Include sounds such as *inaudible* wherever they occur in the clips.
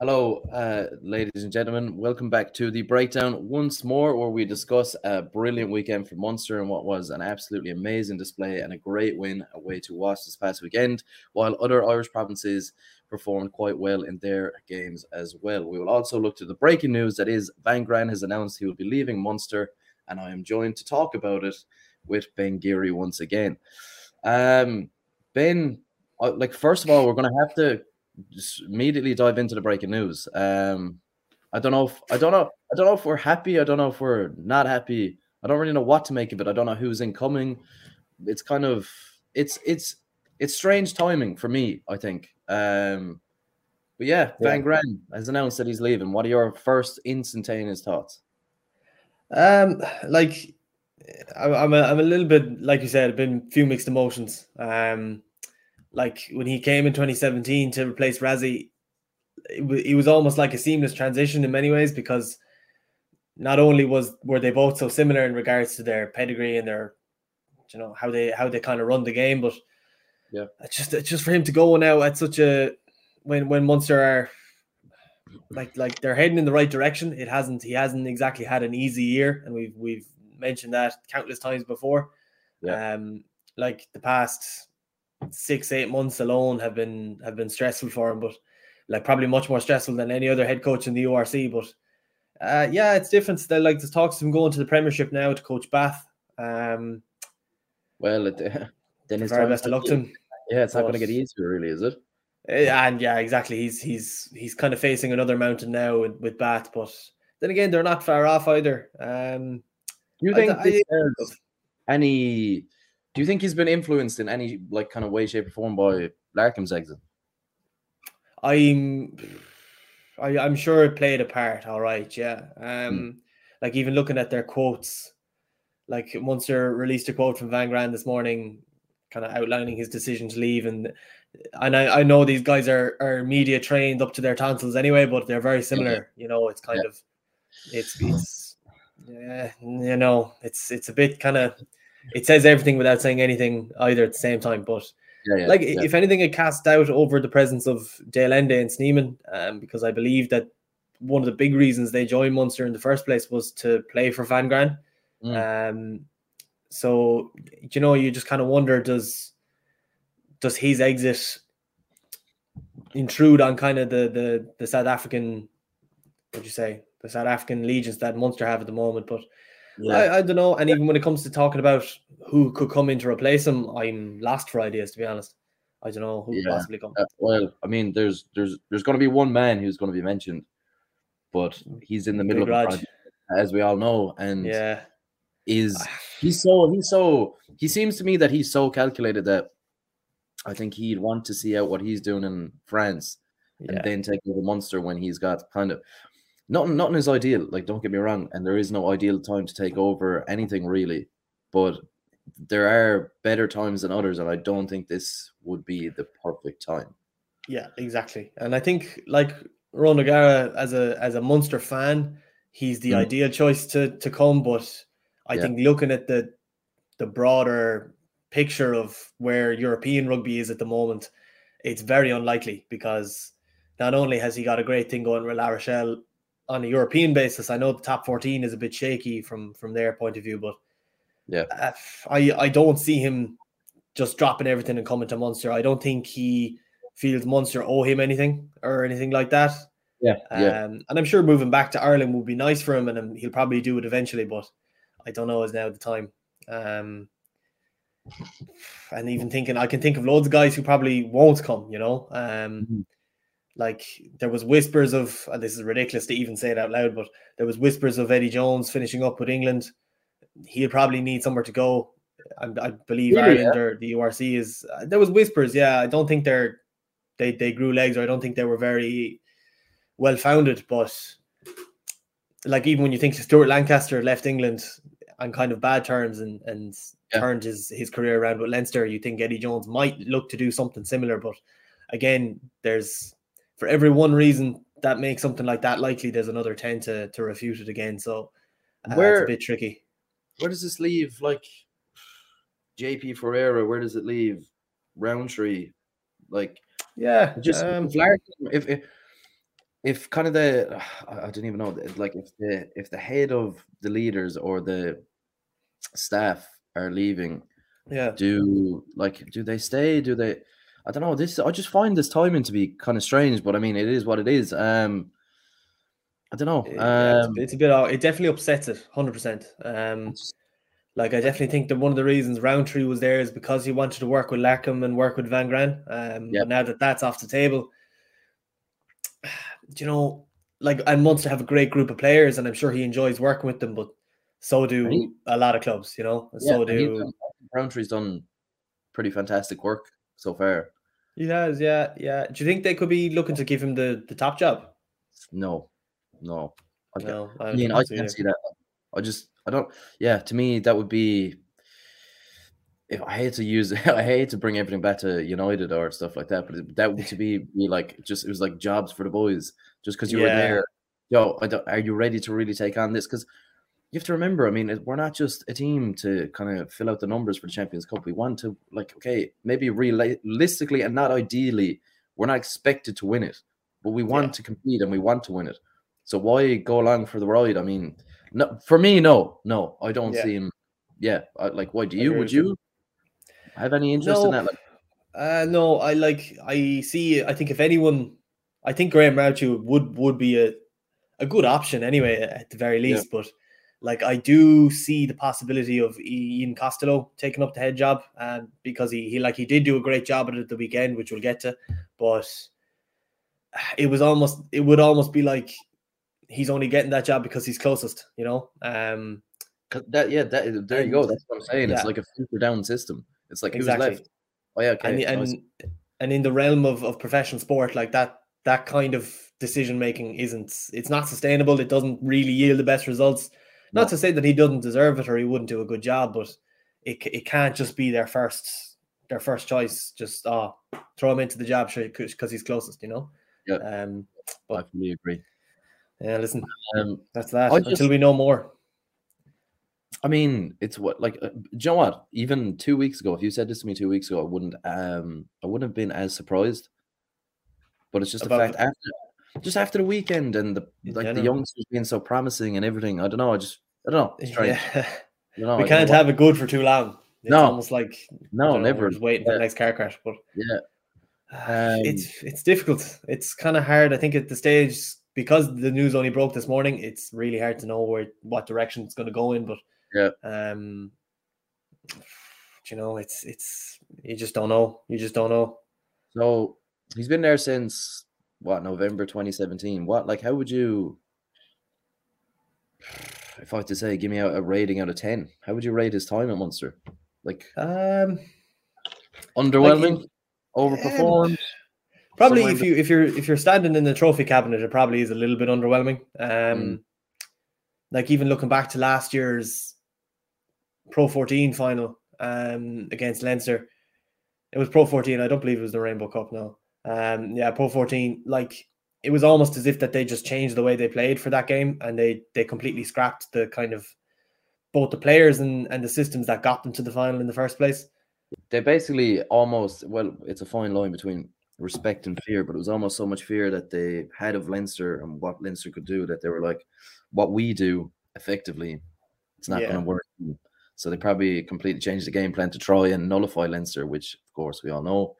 Hello, uh, ladies and gentlemen. Welcome back to the breakdown once more, where we discuss a brilliant weekend for Munster and what was an absolutely amazing display and a great win away to Wasps this past weekend, while other Irish provinces performed quite well in their games as well. We will also look to the breaking news that is Van Graan has announced he will be leaving Munster, and I am joined to talk about it with Ben Geary once again. Um, Ben, like first of all, we're going to have to just immediately dive into the breaking news. Um, I don't know if I don't know I don't know if we're happy. I don't know if we're not happy. I don't really know what to make of it. I don't know who's incoming. It's kind of it's it's it's strange timing for me. I think. Um, but yeah, yeah. Van Graan has announced that he's leaving. What are your first instantaneous thoughts? Um, like I'm a, I'm a little bit like you said, been a few mixed emotions. Um, like when he came in 2017 to replace Rassie, it, it was almost like a seamless transition in many ways because not only was were they both so similar in regards to their pedigree and their you know how they how they kind of run the game, but yeah, just just for him to go now at such a when when Munster are like like they're heading in the right direction. It hasn't he hasn't exactly had an easy year, and we've we've mentioned that countless times before. Yeah. Um, like the past six eight months alone have been have been stressful for him, but like probably much more stressful than any other head coach in the URC. But uh, yeah, it's different. They like the talks of him going to the Premiership now to coach Bath. Um, well, it, *laughs* then his very best of luck to him. Yeah, it's not going to get easier, really, is it? And yeah, exactly. He's he's he's kind of facing another mountain now with, with Bath, but then again, they're not far off either. Um, do you think I, I, any do you think he's been influenced in any like kind of way, shape, or form by Larkham's exit? I'm, I, am i am sure it played a part. All right, yeah. Um, hmm. like even looking at their quotes, like Munster released a quote from Van Graan this morning, kind of outlining his decision to leave, and and I, I know these guys are are media trained up to their tonsils anyway, but they're very similar. *laughs* You know, it's kind yeah. of, it's it's, yeah, you know, it's it's a bit kind of it says everything without saying anything either at the same time. But yeah, yeah, like yeah. if anything, it cast doubt over the presence of de Allende and Snyman, um, because I believe that one of the big reasons they joined Munster in the first place was to play for Van Graan. Mm. Um, so you know, you just kind of wonder does does his exit intrude on kind of the the the South African what you say the South African allegiance that Munster have at the moment, but yeah. I, I, don't know. And even when it comes to talking about who could come in to replace him, I'm lost for ideas to be honest. I don't know who yeah. possibly come. Uh, well, I mean, there's there's there's going to be one man who's going to be mentioned, but he's in the middle Big of project, as we all know, and yeah, is he's so he's so he seems to me that he's so calculated that I think he'd want to see out what he's doing in France yeah. and then take over Munster when he's got kind of nothing nothing is ideal. Like, don't get me wrong, and there is no ideal time to take over anything really, but there are better times than others, and I don't think this would be the perfect time. Yeah, exactly. And I think like Ron O'Gara as a as a Munster fan, he's the mm. ideal choice to to come. But I yeah. think looking at the the broader picture of where European rugby is at the moment, it's very unlikely because not only has he got a great thing going with La Rochelle on a European basis, I know the top 14 is a bit shaky from from their point of view, but yeah, I I don't see him just dropping everything and coming to Munster. I don't think he feels Munster owe him anything or anything like that. Yeah, yeah. Um, and I'm sure moving back to Ireland would be nice for him, and he'll probably do it eventually. But I don't know is now the time. Um, and even thinking, I can think of loads of guys who probably won't come. You know, um, mm-hmm. Like there was whispers of, and this is ridiculous to even say it out loud, but there was whispers of Eddie Jones finishing up with England. He'll probably need somewhere to go. I, I believe really, Ireland yeah. or the URC is. Uh, there was whispers, yeah. I don't think they're they they grew legs, or I don't think they were very well founded. But like even when you think Stuart Lancaster left England on kind of bad terms and and yeah. turned his his career around with Leinster, you think Eddie Jones might look to do something similar. But again, there's for every one reason that makes something like that likely, there's another 10 to, to refute it again. So uh, where, it's a bit tricky. Where does this leave like JP Ferreira? Where does it leave Rowntree? like Yeah, just um, if, if if kind of the I I don't even know like if the if the head of the leaders or the staff are leaving, yeah. do like do they stay? Do they? I don't know. This I just find this timing to be kind of strange, but I mean it is what it is. Um, I don't know. Yeah, it's, Um, it's a bit. It definitely upsets it, hundred percent. Um, like I definitely think that one of the reasons Rowntree was there is because he wanted to work with Larkham and work with Van Graan. Um, now that that's off the table, you know, like and Munster have a great group of players, and I'm sure he enjoys working with them. But so do he- a lot of clubs, you know. yeah, so do Rowntree's done pretty fantastic work so far. He has, yeah, yeah. Do you think they could be looking to give him the the top job? No, no. I, No, I don't mean, I can't see that. I just, I don't. Yeah, to me, that would be. If I hate to use, *laughs* I hate to bring everything back to United or stuff like that, but that would to be *laughs* be like just it was like jobs for the boys, just because you were there. Yo, I don't, are you ready to really take on this? Because you have to remember, I mean, we're not just a team to kind of fill out the numbers for the Champions Cup. We want to, like, okay, maybe realistically and not ideally, we're not expected to win it, but we want Yeah. to compete and we want to win it. So why go along for the ride? I mean, no, for me, no, no, I don't Yeah. see him. Yeah, I, like, why do you? Would you. have any interest in that? Like, Uh, no, I like. I see. I think if anyone, I think Graham Rauchu would would be a a good option anyway, at the very Yeah. least. But like, I do see the possibility of Ian Costello taking up the head job, um, because he he like he did do a great job at it at the weekend, which we'll get to. But it was almost it would almost be like he's only getting that job because he's closest, you know. Um, that, yeah, that, there you go. That's what I'm saying. It's like a filter down system. It's like Exactly. who's left. Oh yeah, okay. and and and in the realm of, of professional sport like that that kind of decision making isn't it's not sustainable it doesn't really yield the best results not No. to say that he doesn't deserve it or he wouldn't do a good job but it, it can't just be their first their first choice just oh throw him into the job because he's closest you know Yeah. um but, I fully agree. yeah listen Um, that's that I until just- we know more I mean, it's what like uh, do you know what? Even two weeks ago, if you said this to me two weeks ago, I wouldn't um I wouldn't have been as surprised. But it's just the About- fact after just after the weekend and the In like the youngsters being so promising and everything. I don't know. I just I don't know. It's strange. *laughs* yeah. Don't know, we can't have it good for too long it's No. almost like no know, never. just waiting for the next car crash but Yeah. *sighs* Um, it's it's difficult. It's kind of hard. I think at the stage because the news only broke this morning, it's really hard to know where what direction it's going to go in. But Yeah. um, you know, it's it's you just don't know. You just don't know. So he's been there since what November 2017. What like how would you if I had to say give me a, a rating out of 10, how would you rate his time at Munster? Like Um, underwhelming, it- overperformed. probably if you if you're if you're standing in the trophy cabinet, it probably is a little bit underwhelming. Um, Mm. like even looking back to last year's Pro 14 final um against Leinster, it was Pro 14. I don't believe it was the Rainbow Cup. No, um, yeah, Pro 14. Like it was almost as if that they just changed the way they played for that game, and they they completely scrapped the kind of both the players and and the systems that got them to the final in the first place. they basically almost well, it's a fine line between respect and fear, but it was almost so much fear that they had of Leinster and what Leinster could do that they were like, what we do effectively, it's not Yeah. going to work. So they probably completely changed the game plan to try and nullify Leinster, which of course we all know.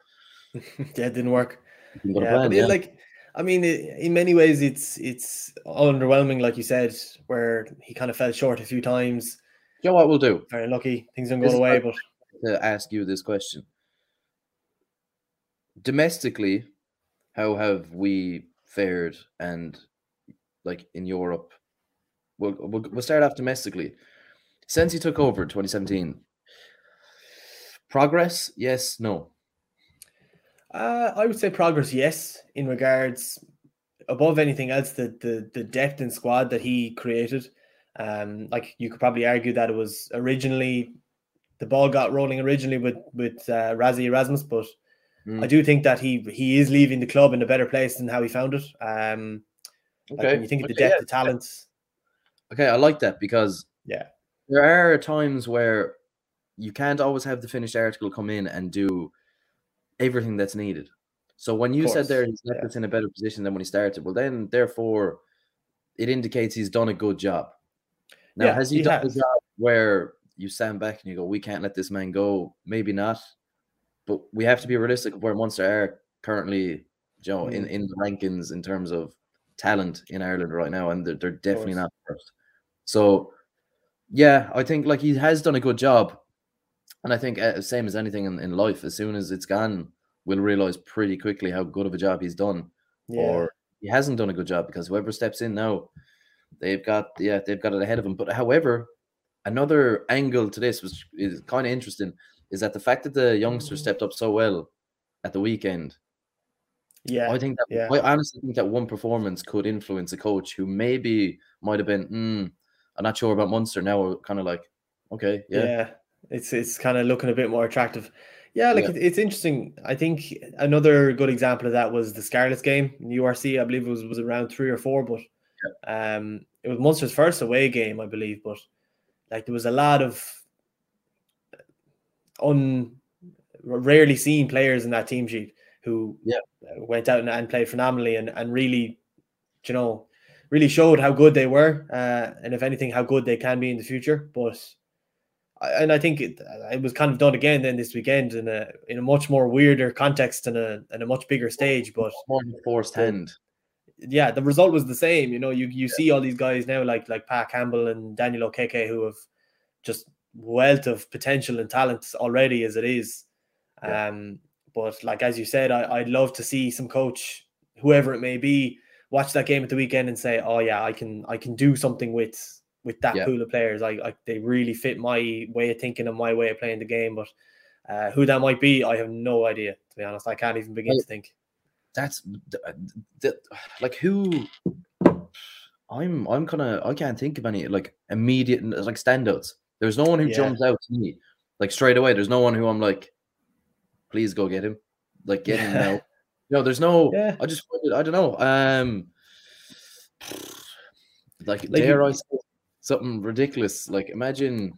*laughs* yeah, it didn't work. yeah, plan, it, yeah. like I mean, it, in many ways, it's it's underwhelming, like you said, where he kind of fell short a few times. you know what we'll do? Very lucky, things don't go away, but To ask you this question. Domestically, how have we fared and like in Europe? We'll, we'll, we'll start off domestically. Since he took over in 2017, progress? Yes, no. Uh, I would say progress, yes, in regards above anything else, the the the depth in squad that he created. Um, like you could probably argue that it was originally the ball got rolling originally with with uh, Rassie Erasmus, but Mm, I do think that he he is leaving the club in a better place than how he found it. Um, like when you think of the okay, depth yeah. of talent, Okay, I like that because Yeah. there are times where you can't always have the finished article come in and do everything that's needed. So when you said there he's left yeah. us in a better position than when he started, well then therefore it indicates he's done a good job. Now Yeah, has he, he done has. a job where you stand back and you go, we can't let this man go? Maybe not, but we have to be realistic of where Munster are currently, you know, in, Mm. in the rankings in terms of talent in Ireland right now, and they're, they're definitely not first. So yeah, I think like he has done a good job. And I think uh, same as anything in, in life, as soon as it's gone, we'll realize pretty quickly how good of a job he's done, Yeah. or he hasn't done a good job because whoever steps in now, they've got yeah they've got it ahead of him. But however, another angle to this was is kind of interesting is that the fact that the youngster stepped up so well at the weekend. yeah. I think that yeah. I honestly think that one performance could influence a coach who maybe might have been, mm, I'm not sure about Munster now. Kind of like, okay, yeah. yeah, It's it's kind of looking a bit more attractive. Yeah, like Yeah. It, it's interesting. I think another good example of that was the Scarlets game in URC. I believe it was was around three or four, but um, it was Munster's first away game, I believe. But like there was a lot of un rarely seen players in that team sheet who Yeah. uh, went out and, and played phenomenally and and really, you know, really showed how good they were, uh, and if anything, how good they can be in the future. But and I think it, it was kind of done again then this weekend in a in a much more weirder context and a and a much bigger stage. But more forced hand. yeah, the result was the same. You know, you you see all these guys now like like Pat Campbell and Daniel Okeke who have just wealth of potential and talent already as it is. Yeah. Um, but like as you said, I, I'd love to see some coach, whoever it may be, watch that game at the weekend and say, "Oh yeah, I can I can do something with with that Yeah. pool of players. I, I they really fit my way of thinking and my way of playing the game." But uh, who that might be, I have no idea. To be honest, I can't even begin to think. That's th- th- like who. I'm I'm kind of I can't think of any like immediate like standouts. There's no one who Yeah. jumps out to me like straight away. There's no one who I'm like, please go get him, like get him now. No, there's no. *laughs* Yeah. I just I don't know. Um, like, Like dare you- I say something ridiculous? Like imagine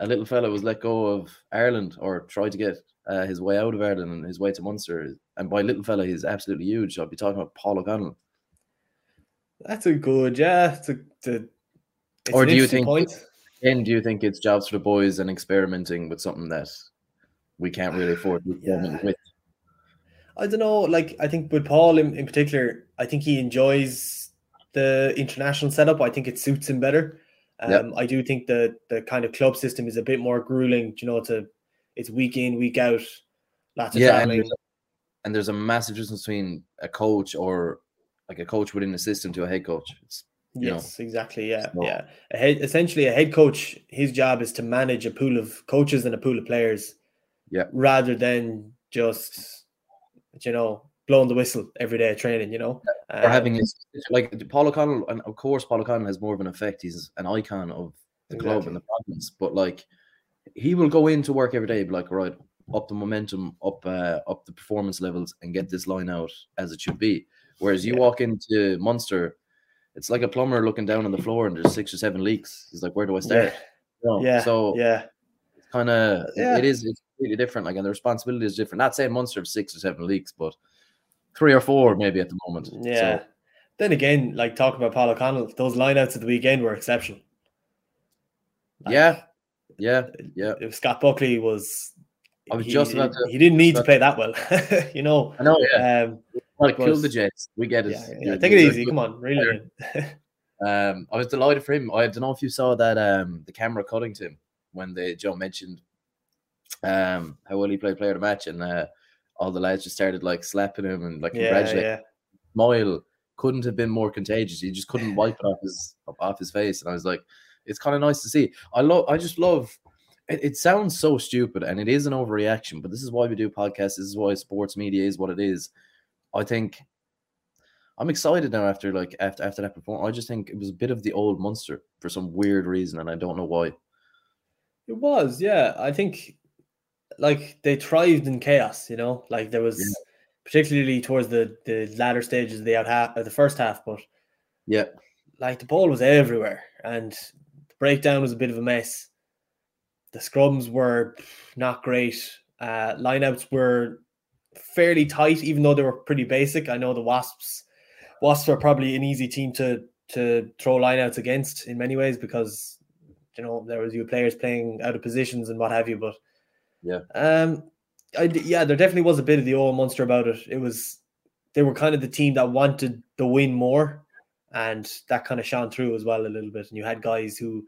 a little fella was let go of Ireland or tried to get uh, his way out of Ireland and his way to Munster. And by little fella, he's absolutely huge. I'll be talking about Paul O'Connell. That's a good, yeah. It's a, it's Or do you think- point? Again, do you think it's jobs for the boys and experimenting with something that we can't really afford to Yeah. with? I don't know. Like, I think with Paul in, in particular, I think he enjoys the international setup. I think it suits him better. Um, Yep. I do think the the kind of club system is a bit more grueling. You know, to it's week in, week out, lots of Yeah, and traveling. a, and there's a massive difference between a coach or like a coach within the system to a head coach. It's you know. Yes, exactly. Yeah, So- yeah. A head, essentially, a head coach, his job is to manage a pool of coaches and a pool of players. Yeah. Rather than just, you know, blowing the whistle every day at training. You know, or having Um, his like Paul O'Connell, and of course Paul O'Connell has more of an effect. He's an icon of the club and the province, but like he will go into work every day, be like, right, up the momentum, up uh, up the performance levels, and get this line out as it should be. Whereas you Yeah. walk into Munster, it's like a plumber looking down on the floor and there's six or seven leaks. He's like, where do I start? yeah, know, yeah, So yeah. it's kind of Yeah. it is it's really different. Like, and the responsibility is different. Not saying Munster have six or seven leaks, but three or four maybe at the moment. Yeah. So, Then again, like talking about Paul O'Connell, those lineouts at the weekend were exceptional. Like, yeah, yeah, yeah. if Scott Buckley was. I was he, just about to- he didn't need to play that well, *laughs* you know. I know. Yeah, Um, well, kill the Jets. We get it. yeah, yeah, take it easy. Come on, really. *laughs* Um, I was delighted for him. I don't know if you saw that um the camera cutting to him when they Joe mentioned um how well he played player of the match and uh all the lads just started like slapping him and like yeah, congratulating yeah. smile couldn't have been more contagious. He just couldn't *laughs* wipe it off his off his face. And I was like, it's kind of nice to see. I love I just love it, it sounds so stupid and it is an overreaction, but this is why we do podcasts. This is why sports media is what it is. I think I'm excited now after like after after that performance. I just think it was a bit of the old Munster for some weird reason, and I don't know why. It was, yeah. I think like they thrived in chaos, you know. Like there was Yeah. particularly towards the the latter stages of the out half of the first half, but Yeah, like the ball was everywhere and the breakdown was a bit of a mess. The scrums were not great. Uh lineouts were fairly tight, even though they were pretty basic. I know the Wasps Wasps are probably an easy team to to throw lineouts against in many ways because you know there was you players playing out of positions and what have you. But yeah, um, I yeah, there definitely was a bit of the old Munster about it. It was they were kind of the team that wanted the win more, and that kind of shone through as well a little bit. And you had guys who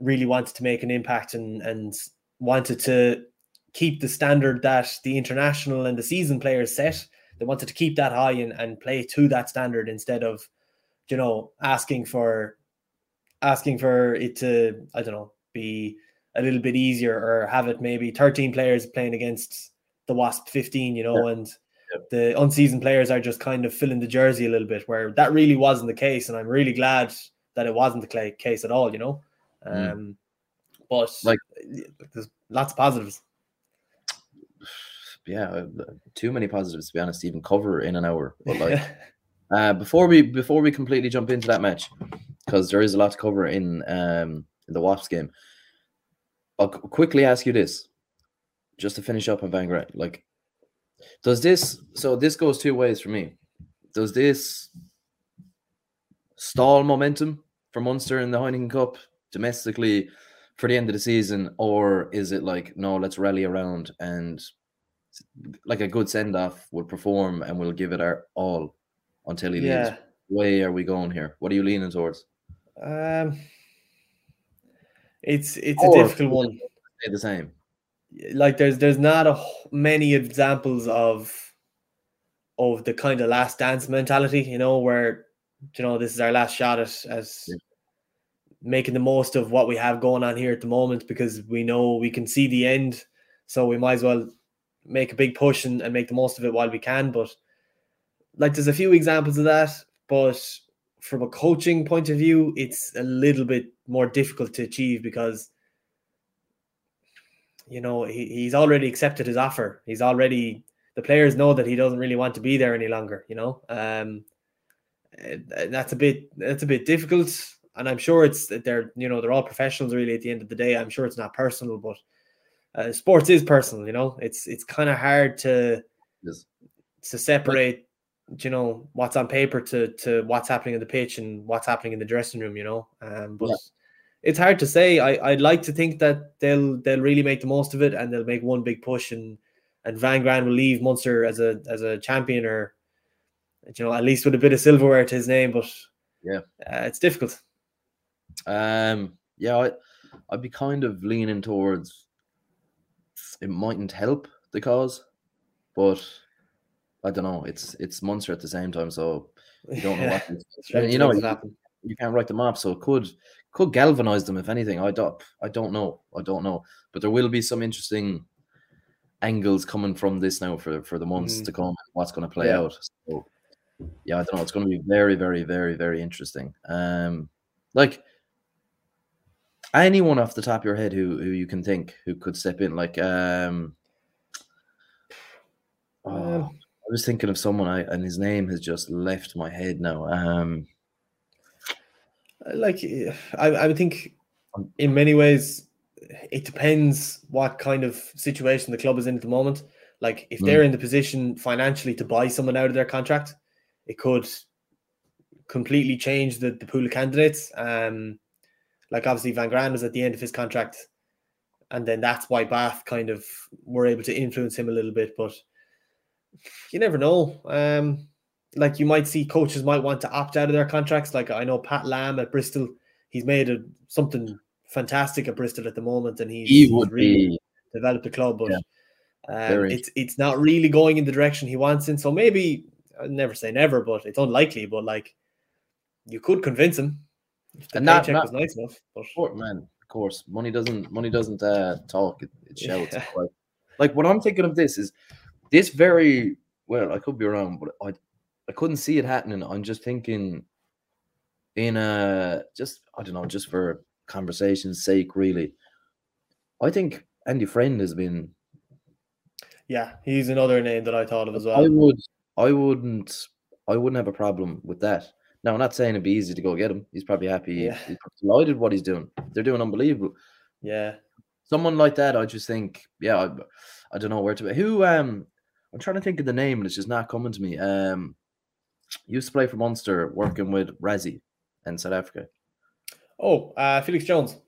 really wanted to make an impact and and wanted to keep the standard that the international and the season players set. They wanted to keep that high and, and play to that standard instead of, you know, asking for asking for it to, I don't know, be a little bit easier or have it maybe 13 players playing against the Wasp 15, you know, yeah. and yeah. the unseasoned players are just kind of filling the jersey a little bit, where that really wasn't the case. And I'm really glad that it wasn't the case at all, you know. Mm. Um. But like, there's lots of positives. *sighs* Yeah, uh, too many positives to be honest. Even cover in an hour, but like. *laughs* Uh, before we before we completely jump into that match, because there is a lot to cover in um in the Wasps game. I'll quickly ask you this, just to finish up on Van Graan. Like, does this? So this goes two ways for me. Does this stall momentum for Munster in the Heineken Cup domestically for the end of the season, or is it like no, let's rally around and like a good send off would perform and we'll give it our all until he yeah. leaves? Way are we going here? What are you leaning towards? Um, it's it's or a difficult one. The same. Like there's there's not a many examples of of the kind of last dance mentality, you know, where you know this is our last shot at as yeah. making the most of what we have going on here at the moment because we know we can see the end, so we might as well make a big push and, and make the most of it while we can. But like there's a few examples of that, but from a coaching point of view, it's a little bit more difficult to achieve because you know he, he's already accepted his offer. He's already the players know that he doesn't really want to be there any longer. You know, um, that's a bit that's a bit difficult, and I'm sure it's they're you know they're all professionals really. At the end of the day, I'm sure it's not personal, but uh, sports is personal. You know, it's it's kind of hard to yes. to separate you know what's on paper to to what's happening in the pitch and what's happening in the dressing room you know? Um but yeah. it's hard to say. I i'd like to think that they'll they'll really make the most of it and they'll make one big push and and van Graan will leave munster as a as a champion or you know at least with a bit of silverware to his name but yeah. uh, it's difficult. Um yeah I, i'd be kind of leaning towards it mightn't help the cause but I don't know. It's it's Munster at the same time, so you don't know *laughs* what. you know, you, you, can't write them off, so it could could galvanize them if anything. I don't I don't know. I don't know, but there will be some interesting angles coming from this now for for the months mm. to come. What's going to play yeah. out? So yeah, I don't know. It's going to be very, very, very, very interesting. Um, like anyone off the top of your head who who you can think who could step in, like um. Oh, I was thinking of someone, I, and his name has just left my head now. Um, like I, I think in many ways it depends what kind of situation the club is in at the moment. Like if they're mm. in the position financially to buy someone out of their contract, it could completely change the, the pool of candidates. Um, like obviously Van Graan was at the end of his contract, and then that's why Bath kind of were able to influence him a little bit. But you never know. Um, like you might see coaches might want to opt out of their contracts. Like I know Pat Lam at Bristol, he's made a, something fantastic at Bristol at the moment, and he's, he would he's really be developed the club, but yeah, um, it's it's not really going in the direction he wants in. So maybe I'd never say never, but it's unlikely. But like you could convince him if the and paycheck not, was nice enough. But course, man, of course, money doesn't money doesn't uh, talk; it, it *laughs* shouts. Yeah. Like what I'm thinking of this is this very well, I could be wrong, but I I couldn't see it happening. I'm just thinking in a just I don't know, just for conversation's sake, really. I think Andy Friend has been Yeah, he's another name that I thought of as well. I would I wouldn't I wouldn't have a problem with that. Now I'm not saying it'd be easy to go get him. He's probably happy. Yeah. He's delighted what he's doing. They're doing unbelievable. Yeah. Someone like that, I just think, yeah, I, I don't know where to. Who um I'm trying to think of the name, and it's just not coming to me. Um, used to play for Munster, working with Rassie in South Africa. Oh, uh, Felix Jones.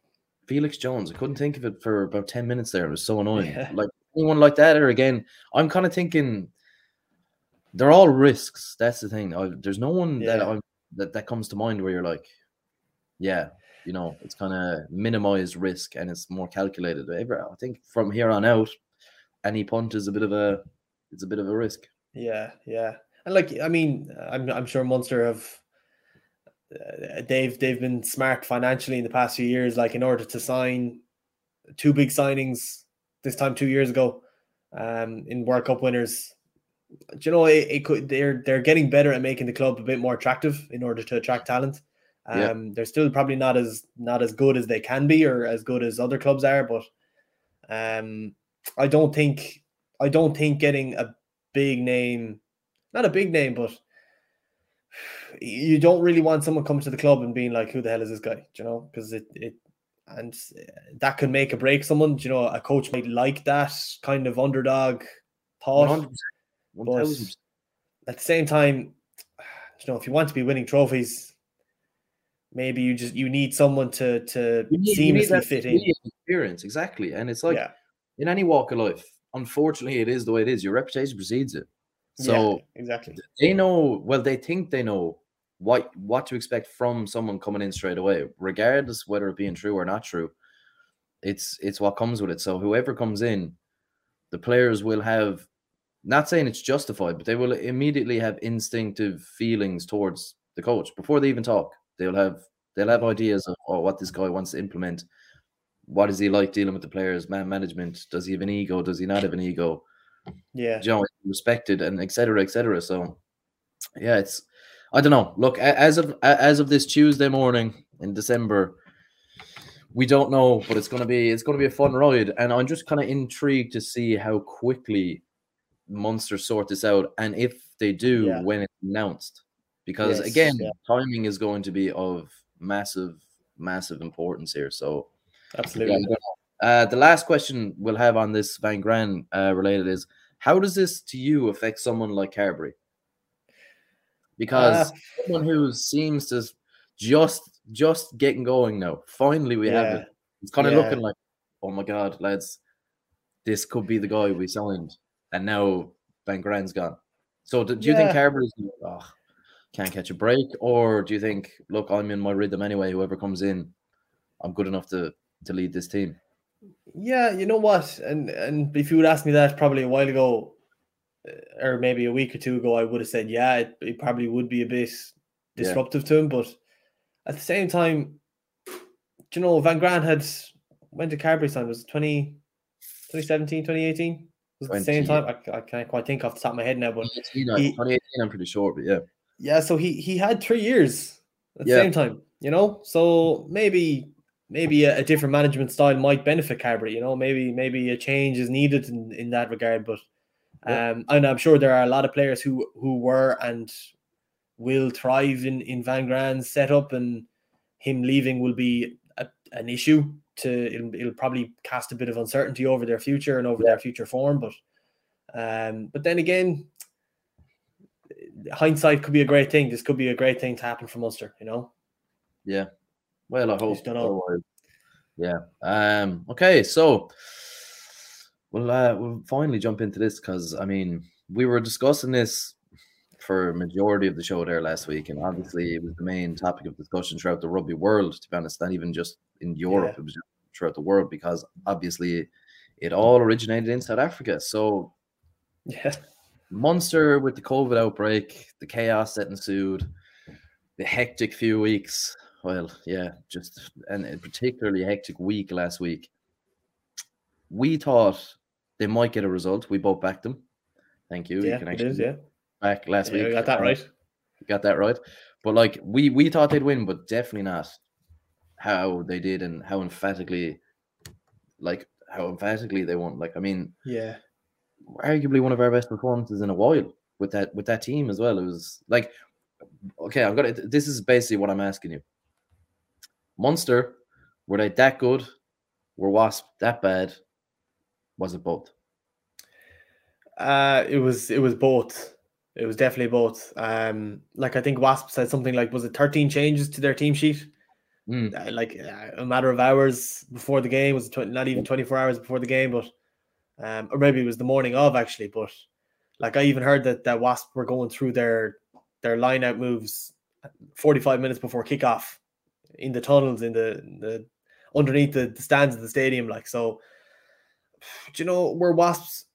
Felix Jones. I couldn't think of it for about 10 minutes there. It was so annoying. Yeah. Like anyone like that, or again, I'm kind of thinking they're all risks. That's the thing. I, there's no one yeah. that, that that comes to mind where you're like, yeah, you know, it's kind of minimized risk and it's more calculated. I think from here on out, any punt is a bit of a it's a bit of a risk. Yeah, yeah, and like I mean, I'm I'm sure Munster have uh, they've they've been smart financially in the past few years. Like in order to sign two big signings this time two years ago, um, in World Cup winners. Do you know it, it could they're they're getting better at making the club a bit more attractive in order to attract talent. Um, yeah. they're still probably not as not as good as they can be or as good as other clubs are, but um, I don't think I don't think getting a big name, not a big name, but you don't really want someone coming to the club and being like, "Who the hell is this guy?" Do you know, because it it and that can make or break someone. Do you know, a coach might like that kind of underdog thought. 100%. 100%. At the same time, you know, if you want to be winning trophies, maybe you just you need someone to to need, seamlessly fit in. Experience exactly, and it's like yeah. in any walk of life. Unfortunately, it is the way it is. Your reputation precedes it. So yeah, exactly, they know. Well, they think they know what what to expect from someone coming in straight away, regardless whether it being true or not true. It's it's what comes with it. So whoever comes in, the players will have not saying it's justified, but they will immediately have instinctive feelings towards the coach before they even talk. They'll have they'll have ideas of oh, what this guy wants to implement. What is he like dealing with the players, man management? Does he have an ego? Does he not have an ego? Yeah, you know, respected and etc. etc. So, yeah, it's I don't know. Look, as of as of this Tuesday morning in December, we don't know, but it's gonna be it's gonna be a fun ride, and I'm just kind of intrigued to see how quickly Munster sort this out, and if they do yeah. when it's announced, because yes, again, yeah. timing is going to be of massive, massive importance here. So, absolutely. Yeah, uh, the last question we'll have on this Van Graan uh, related is: How does this to you affect someone like Carbery? because uh, someone who seems to just just getting going now. Finally, we yeah, have it. It's kind of yeah. looking like, oh my god, lads, this could be the guy we signed, and now Van Graan's gone. So, do, do you think Carbery's oh, can't catch a break, or do you think, look, I'm in my rhythm anyway. Whoever comes in, I'm good enough to to lead this team. Yeah, you know what, and and if you would ask me that probably a while ago, uh, or maybe a week or two ago, I would have said, yeah, it, it probably would be a bit disruptive yeah. to him. But at the same time, you know, Van Graan had went to Carbery time was 20, 2017, 2018. Was 20, the same time. I, I, can't quite think off the top of my head now, but 2018, he, 2018 I'm pretty sure, but yeah. Yeah, so he he had three years at the yeah. same time, you know. So maybe maybe a, a, different management style might benefit Carbery, you know. Maybe maybe a change is needed in, in that regard, but um, and I'm sure there are a lot of players who who were and will thrive in in Van Graan's setup, and him leaving will be a, an issue. To it'll, it'll, probably cast a bit of uncertainty over their future and over yeah. their future form. But um, but then again, hindsight could be a great thing. This could be a great thing to happen for Munster. You know. Yeah. Well, I hope. Don't. Yeah. Um. Okay. So We'll uh, we'll finally jump into this because I mean we were discussing this for a majority of the show there last week, and obviously it was the main topic of discussion throughout the rugby world. To be honest, not even just in Europe, yeah. it was throughout the world because obviously it all originated in South Africa. So yeah, Munster with the COVID outbreak, the chaos that ensued, the hectic few weeks. Well, yeah, just and a particularly hectic week last week. We thought they might get a result. We both backed them. Thank you. Yeah, you it is, yeah. Back last yeah, week. got that right. got that right. But like we we thought they'd win, but definitely not how they did and how emphatically like how emphatically they won. Like I mean, yeah, arguably one of our best performances in a while with that with that team as well. It was like okay, I've got it. this is basically what I'm asking you. Munster, were they that good? Were Wasp that bad? Was it both? Uh, it was it was both. It was definitely both. Um, like I think Wasp said something like, was it 13 changes to their team sheet? Mm. Uh, like uh, a matter of hours before the game was tw- not even 24 hours before the game, but um, or maybe it was the morning of actually. But like I even heard that that Wasp were going through their their line out moves 45 minutes before kickoff in the tunnels in the the underneath the, the stands of the stadium. Like so, do you know were Wasps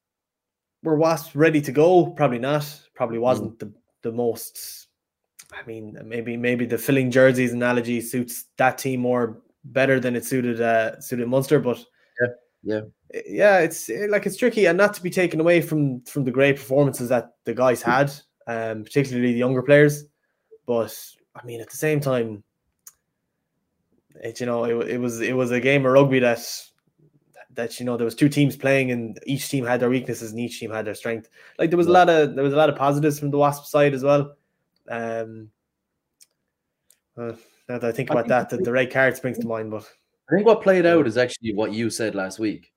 were Wasps ready to go? Probably not. Probably wasn't the the most. I mean, maybe maybe the filling jerseys analogy suits that team more better than it suited uh suited Munster, but yeah. yeah, yeah, it's eh, like it's tricky and not to be taken away from from the great performances that the guys had, um, particularly the younger players. But I mean, at the same time, it you know it, it was it was a game of rugby that that you know there was two teams playing and each team had their weaknesses and each team had their strength. Like there was a lot of there was a lot of positives from the Wasp side as well. Um, uh, now that I think I about think that, the, the red card springs to mind. But I think what played out is actually what you said last week.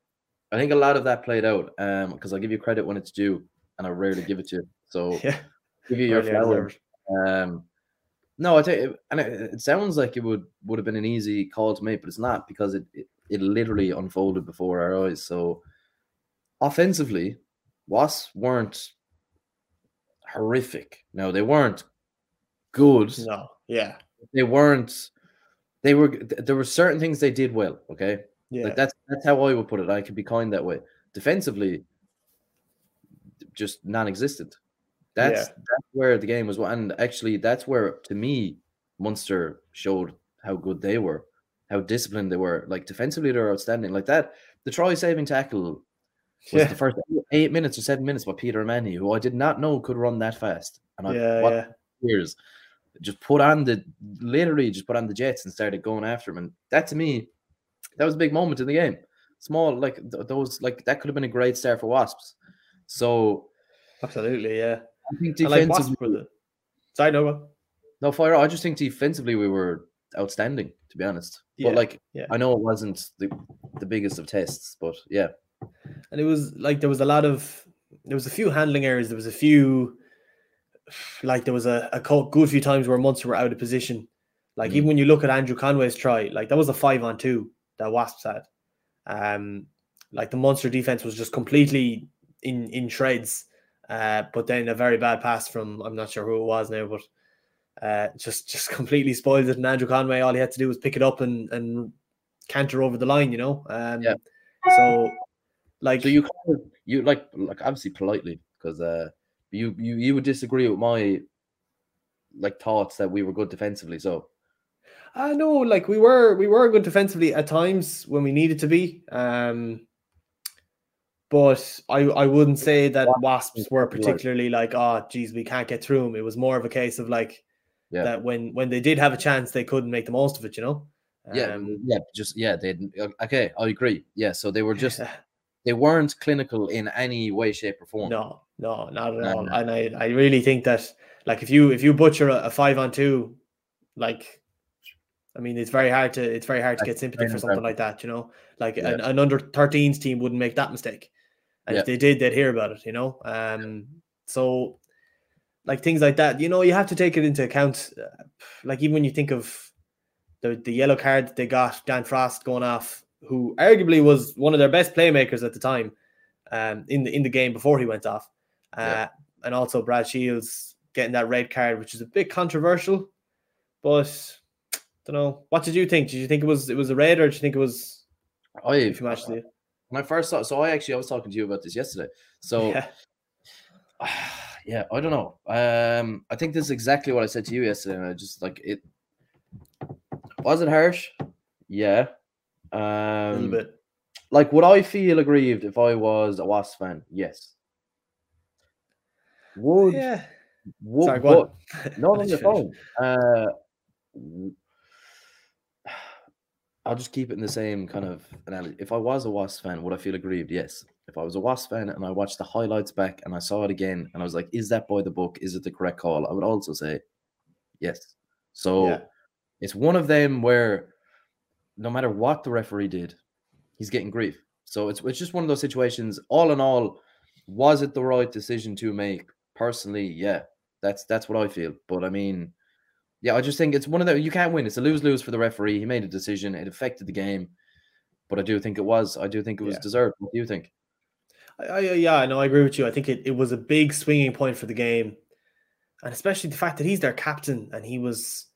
I think a lot of that played out um because I'll give you credit when it's due, and I rarely give it to you. So *laughs* yeah, give you your flowers. Um, no, I tell you, and it, it sounds like it would would have been an easy call to make, but it's not because it, it it literally unfolded before our eyes. So offensively, Wasps weren't horrific. No, they weren't good. no, yeah, They weren't. They were. There were certain things they did well. Okay, yeah, like that's that's how I would put it. I could be kind that way. Defensively, just non-existent. That's Yeah. that's where the game was. And actually, that's where to me, Munster showed how good they were, how disciplined they were. Like defensively, they're outstanding. Like that, the try saving tackle was yeah, the first eight minutes or seven minutes by Peter Manny, who I did not know could run that fast. And I yeah, yeah. years just put on the literally just put on the jets and started going after him. And that to me, that was a big moment in the game. Small, like those, like that could have been a great start for Wasps. So absolutely, yeah. I think I like defensively, Wasp with. Sorry, no, no fire. I just think defensively we were outstanding, to be honest. Yeah, But like, yeah. I know it wasn't the the biggest of tests, but yeah, and it was like there was a lot of there was a few handling errors. There was a few like there was a, a good few times where Munster were out of position. Like Mm. even when you look at Andrew Conway's try, like that was a five on two that Wasps had. Um, like the Munster defense was just completely in in shreds. Uh, but then a very bad pass from I'm not sure who it was now, but uh, just just *laughs* completely spoiled it. And Andrew Conway, all he had to do was pick it up and and canter over the line, you know. Um, Yeah. So like So you kind of you like like obviously politely because uh you you you would disagree with my like thoughts that we were good defensively. So I know, like we were we were good defensively at times when we needed to be. Um, but I I wouldn't say that Wasps were particularly like, oh, geez, we can't get through them. It was more of a case of like Yeah. that when when they did have a chance, they couldn't make the most of it. You know. yeah, Um, yeah, just yeah, they okay. I agree. Yeah, so they were just *laughs* they weren't clinical in any way, shape, or form. no, no, not at No, all. no. And I I really think that like if you if you butcher a, a five on two, like. I mean, it's very hard to it's very hard to get sympathy for something like that, you know. Like Yeah. an, an under 13s team wouldn't make that mistake. And Yeah. if they did, they'd hear about it, you know. Um, so like things like that, you know, you have to take it into account. uh, Like even when you think of the the yellow card that they got, Dan Frost going off, who arguably was one of their best playmakers at the time, um, in the in the game before he went off, uh, Yeah. and also Brad Shields getting that red card, which is a bit controversial, but. I Don't know. What did you think? Did you think it was it was a red, or did you think it was I if you matched the when I first saw. So I actually I was talking to you about this yesterday. So *laughs* yeah. *sighs* yeah, I don't know. Um, I think this is exactly what I said to you yesterday. And I just like it. Was it harsh? Yeah. a little Um, bit? like would I feel aggrieved if I was a Wasps fan? Yes. Would Yeah. would Sorry, go on. but- no, no, Let you're you finish. fine. Uh, I'll just keep it in the same kind of analogy. If I was a Wasp fan, would I feel aggrieved? Yes. If I was a Wasp fan and I watched the highlights back and I saw it again and I was like, is that by the book? Is it the correct call? I would also say yes. So Yeah. it's one of them where no matter what the referee did, he's getting grief. So it's it's just one of those situations. All in all, was it the right decision to make? Personally, yeah, that's that's what I feel. But I mean, yeah, I just think it's one of the you can't win. It's a lose lose for the referee. He made a decision. It affected the game, but I do think it was. I do think it was Yeah. deserved. What do you think? I, I, uh, yeah, no, I agree with you. I think it, it was a big swinging point for the game, and especially the fact that he's their captain and he was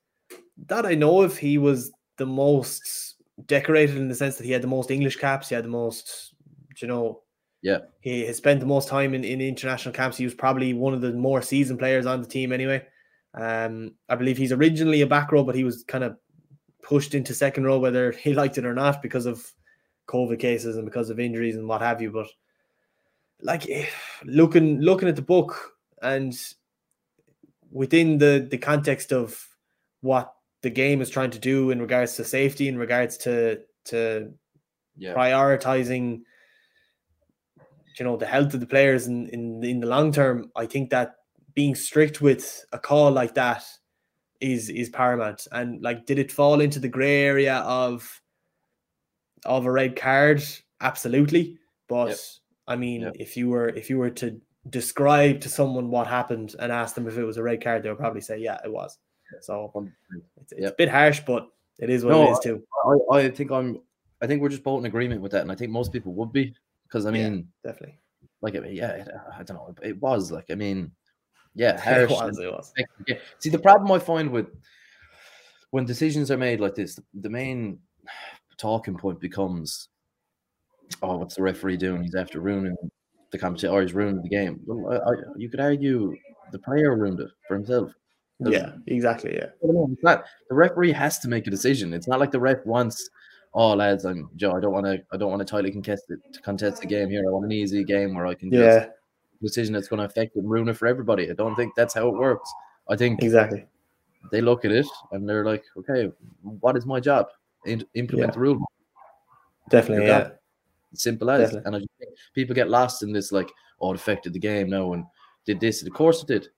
that I know if He was the most decorated in the sense that he had the most English caps. He had the most, you know, Yeah. He has spent the most time in, in international camps. He was probably one of the more seasoned players on the team anyway. Um, I believe he's originally a back row, but he was kind of pushed into second row, whether he liked it or not, because of COVID cases and because of injuries and what have you. But like eh, looking looking at the book and within the the context of what the game is trying to do in regards to safety, in regards to to Yeah. prioritizing you know the health of the players in, in in the long term i think that being strict with a call like that is is paramount and like did it fall into the gray area of of a red card absolutely but Yep. i mean Yep. if you were if you were to describe to someone what happened and ask them if it was a red card they would probably say yeah it was so it's, it's Yep. a bit harsh but it is what No, it is too I, I think I'm. I think we're just both in agreement with that, and I think most people would be because I Yeah. mean, definitely like, yeah, I don't know, it was like, I mean, yeah, harsh. was *laughs* it was See, the problem I find with when decisions are made like this, the main talking point becomes, "Oh, what's the referee doing? He's after ruining the competition, or he's ruining the game." Well, I, I, you could argue the player ruined it for himself. yeah exactly yeah It's not the referee has to make a decision. It's not like the ref wants, "Oh, lads, I'm Joe. I don't want to. I don't want to tightly contest it, to contest the game here. I want an easy game where I can just yeah decision that's going to affect and ruin it for everybody." I don't think that's how it works. I think exactly they look at it and they're like, okay, what is my job? In- implement Yeah. the rule. definitely yeah. Simple as. Definitely. And I just think people get lost in this, like, oh, it affected the game now and did this. Of course it did.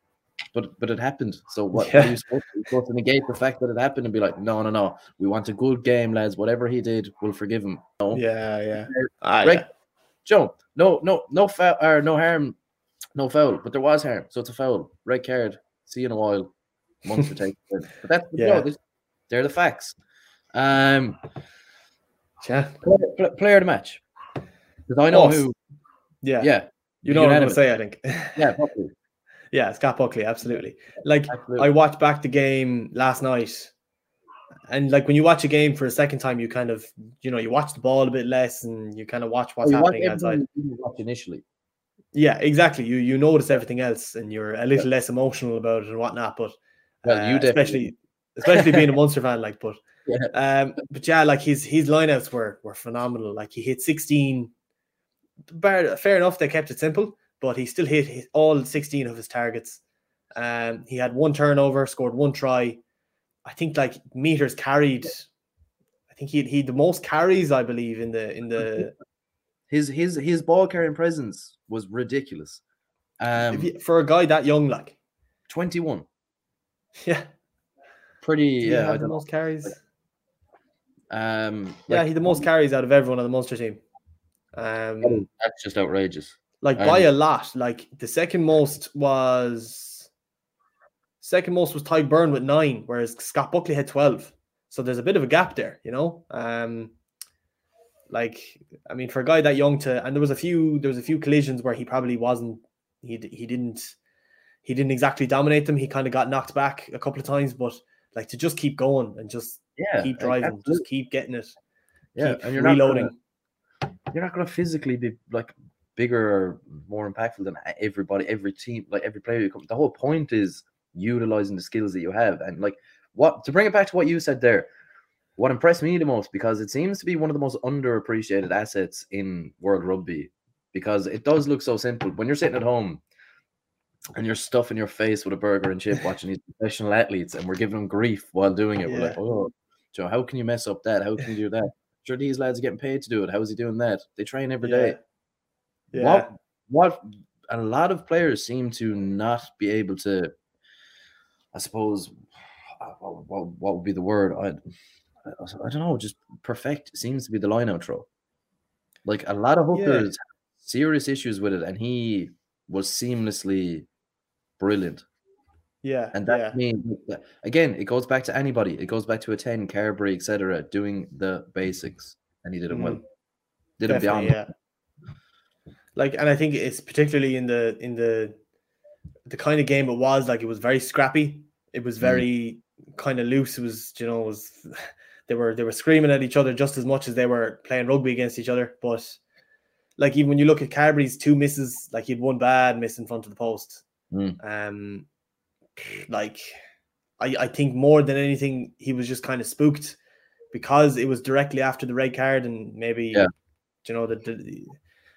But but it happened. So what, *laughs* Yeah. are you supposed to, supposed to negate the fact that it happened and be like, no, no, no. We want a good game, lads. Whatever he did, we'll forgive him. No. Yeah, yeah. Ah, Right. yeah. Joe, no, no, no foul or no harm, no foul, but there was harm, so it's a foul. Red card. See you in a while. Months to take. *laughs* But that's Yeah. they're the facts. Um, Yeah. player, pl- player of the match. Because I know Us. who. Yeah. Yeah, You know what I'm going to say, I think. Yeah, Buckley. *laughs* yeah, Scott Buckley, absolutely. Like, Absolutely. I watched back the game last night. And like when you watch a game for a second time, you kind of, you know, you watch the ball a bit less and you kind of watch what's watch happening outside. you watch initially. Yeah, exactly. You you notice everything else and you're a little less emotional about it and whatnot. But Well, you uh, definitely- especially especially being a *laughs* Munster fan, like, but Yeah. um, but yeah, like his his lineouts were were phenomenal. Like he hit 16. Bar, fair enough, they kept it simple, but he still hit his, all 16 of his targets. Um, he had one turnover, scored one try. I think like meters carried. I think he he the most carries, I believe, in the in the His his his ball carrying presence was ridiculous. Um, you- for a guy that young, like twenty one. *laughs* yeah, Pretty. Yeah, the know. most carries. Um, Yeah, like, he the most carries out of everyone on the Munster team. Um, That's just outrageous. like by and- a lot. Like the second most was second most was Tadhg Beirne with nine, whereas Scott Buckley had twelve. So there's a bit of a gap there, you know. Um, like I mean, for a guy that young to, and there was a few, there was a few collisions where he probably wasn't, he he didn't, he didn't exactly dominate them. He kind of got knocked back a couple of times, but like to just keep going and just Yeah, keep driving, absolutely. just keep getting it, yeah, keep and you're not reloading. Gonna, you're not going to physically be like bigger or more impactful than everybody, every team, like every player you come. The whole point is utilizing the skills that you have, and like what to bring it back to what you said there. What impressed me the most because it seems to be one of the most underappreciated assets in world rugby because it does look so simple when you're sitting at home and you're stuffing your face with a burger and chip watching these professional athletes and we're giving them grief while doing it. We're like, oh, Joe, how can you mess up that? How can you do that? Sure, these lads are getting paid to do it. How is he doing that? They train every day. Yeah. What what a lot of players seem to not be able to, I suppose, uh, what, what, what would be the word? I, I don't know. Just perfect seems to be the line out throw. Like a lot of Yeah. hookers have serious issues with it, and he was seamlessly brilliant. Yeah, And that yeah, means again, it goes back to anybody. It goes back to a 10, Carbery, etc., doing the basics. And he did it well. Mhm. Did it beyond yeah. Like, and I think it's particularly in the in the the kind of game it was. Like, it was very scrappy. It was Mm. very kind of loose. It was, you know, it was they were they were screaming at each other just as much as they were playing rugby against each other. But like, even when you look at Carbery's two misses, like he had one bad miss in front of the post. Mm. Um, like I, I think more than anything, he was just kind of spooked because it was directly after the red card, and maybe Yeah. you know that the,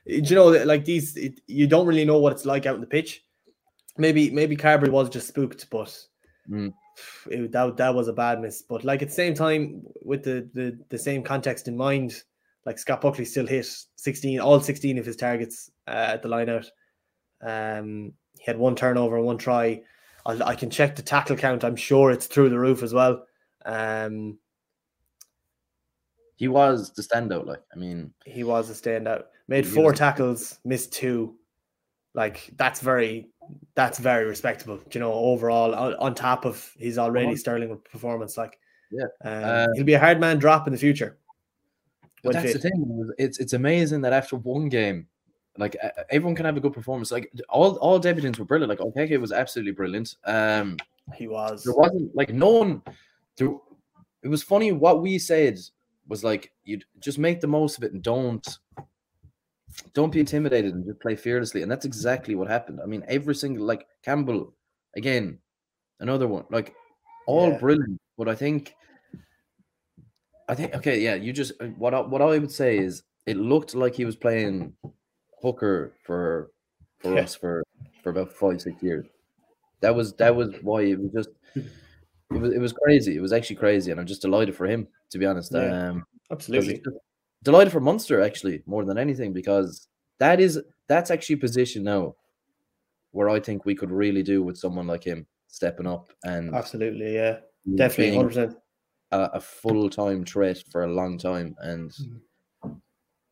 you know like these, it, you don't really know what it's like out in the pitch. Maybe maybe Carberry was just spooked, but Mm. It, that that was a bad miss. But like at the same time, with the the the same context in mind, like Scott Buckley still hit sixteen, all sixteen of his targets uh, at the line out. Um, he had one turnover and one try. I'll, I can check the tackle count. I'm sure it's through the roof as well. Um, He was the standout. Like, I mean, he was a standout. Made four was- tackles, missed two. Like that's very, that's very respectable. You know, overall on, top of his already Uh-huh. sterling performance. Like, Yeah. um, Uh, he'll be a hard man drop in the future. but that's fit. the thing. It's it's amazing that after one game, like everyone can have a good performance. Like all all debutants were brilliant. Like Okeke was absolutely brilliant. Um, He was. there wasn't like no one. There, it was funny what we said was like you just make the most of it and don't don't be intimidated and just play fearlessly and that's exactly what happened i mean every single like campbell again another one like all Yeah. brilliant but i think i think okay yeah you just uh, what I, what i would say is it looked like he was playing hooker for for Yeah. us for for about five six years that was that was why it was just it was it was crazy. It was actually crazy, and I'm just delighted for him, to be honest. Yeah, Um, Absolutely. just- delighted for Munster actually more than anything because that is that's actually a position now where I think we could really do with someone like him stepping up and Absolutely. Yeah. Definitely. 100%. a, a full time threat for a long time. And Mhm.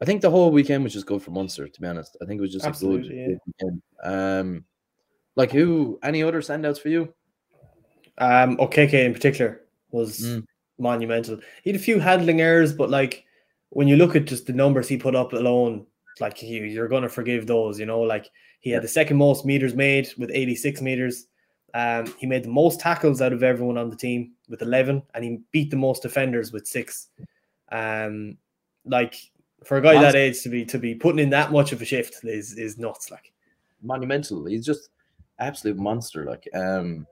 I think the whole weekend was just good for Munster. To be honest, I think it was just a good, Absolutely, yeah. weekend. Um, like who? Any other standouts for you? Um, Okeke in particular was Mm. monumental. He had a few handling errors, but like when you look at just the numbers he put up alone, like you, you're going to forgive those. You know, like he had the second most meters made with 86 meters. Um, he made the most tackles out of everyone on the team with 11, and he beat the most defenders with six. Um, like for a guy that age to be to be putting in that much of a shift is is nuts. Like monumental. He's just absolute monster. Like, um,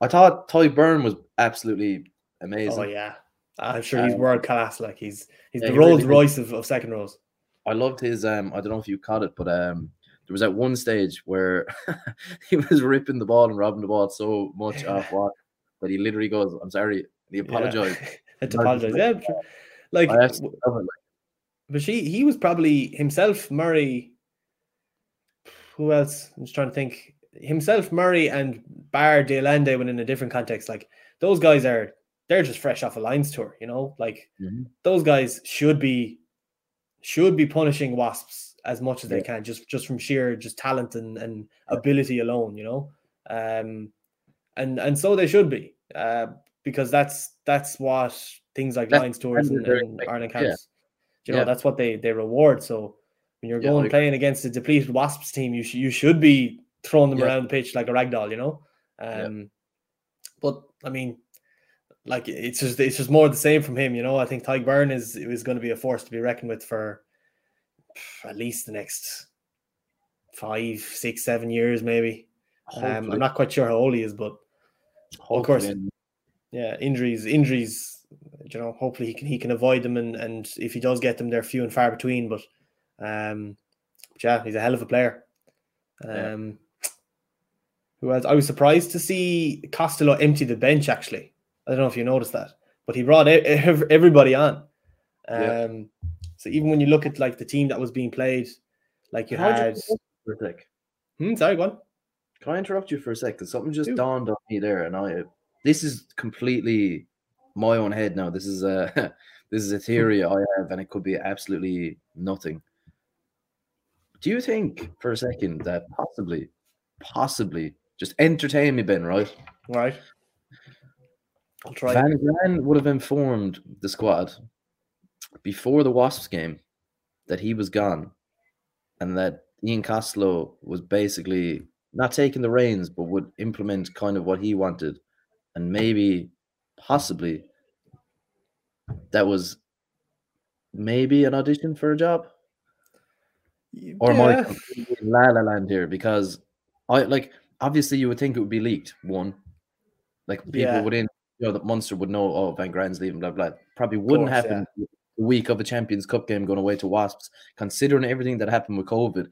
I thought Tadhg Beirne was absolutely amazing. oh yeah, I'm sure he's Um, world class. Like he's he's yeah, the he Rolls is. Royce of, of second rows. I loved his. Um, I don't know if you caught it, but um, there was at one stage where *laughs* he was ripping the ball and robbing the ball so much off what that he literally goes, "I'm sorry," and he apologized. *laughs* Yeah. Had to apologize. Yeah, sure. like, I absolutely. Like, but she he was probably himself, Murray. Who else? I'm just trying to think. Himself, Murray, and Bar De Allende when in a different context. Like those guys are, they're just fresh off a Lions tour. You know, like Mhm. those guys should be, should be punishing Wasps as much as they can, just just from sheer just talent and and ability alone. You know, um, and and so they should be, uh, because that's that's what things like That's Lions tours and, and expecting, Ireland yeah. You know, Yeah. that's what they they reward. So when you're Yeah, going I- playing against a depleted Wasps team, you sh- you should be throwing them Yeah. around the pitch like a rag doll. You know, Yeah. um, but I mean, like it's just it's just more the same from him. You know, I think Tadhg Beirne is is going to be a force to be reckoned with for at least the next five, six, seven years, maybe. Um, I'm not quite sure how old he is, but hopefully course. yeah, injuries, injuries. You know, hopefully he can he can avoid them, and and if he does get them, they're few and far between. But, um, but yeah, he's a hell of a player. Yeah. Um, who else? I was surprised to see Costello empty the bench. Actually, I don't know if you noticed that, but he brought *laughs* everybody on. Yeah. Um, so even when you look at like the team that was being played, like you Can had, you for a sec? hmm, sorry, go on. Can I interrupt you for a sec? Because something just dawned on me there, and I this is completely my own head now. This is a *laughs* this is a theory *laughs* I have, and it could be absolutely nothing. Do you think for a second that possibly, possibly, just entertain me, Ben, right? Right. I'll try. Van Graan would have informed the squad before the Wasps game that he was gone and that Ian Costello was basically not taking the reins, but would implement kind of what he wanted. And maybe, possibly, that was maybe an audition for a job. Or am I Yeah. la la land here? Because I like obviously you would think it would be leaked. One, like people Yeah. within you know that Munster would know. Oh, Van Graan's leaving. Blah blah. Probably wouldn't course, happen the week of a Champions Cup game going away to Wasps. Considering everything that happened with COVID,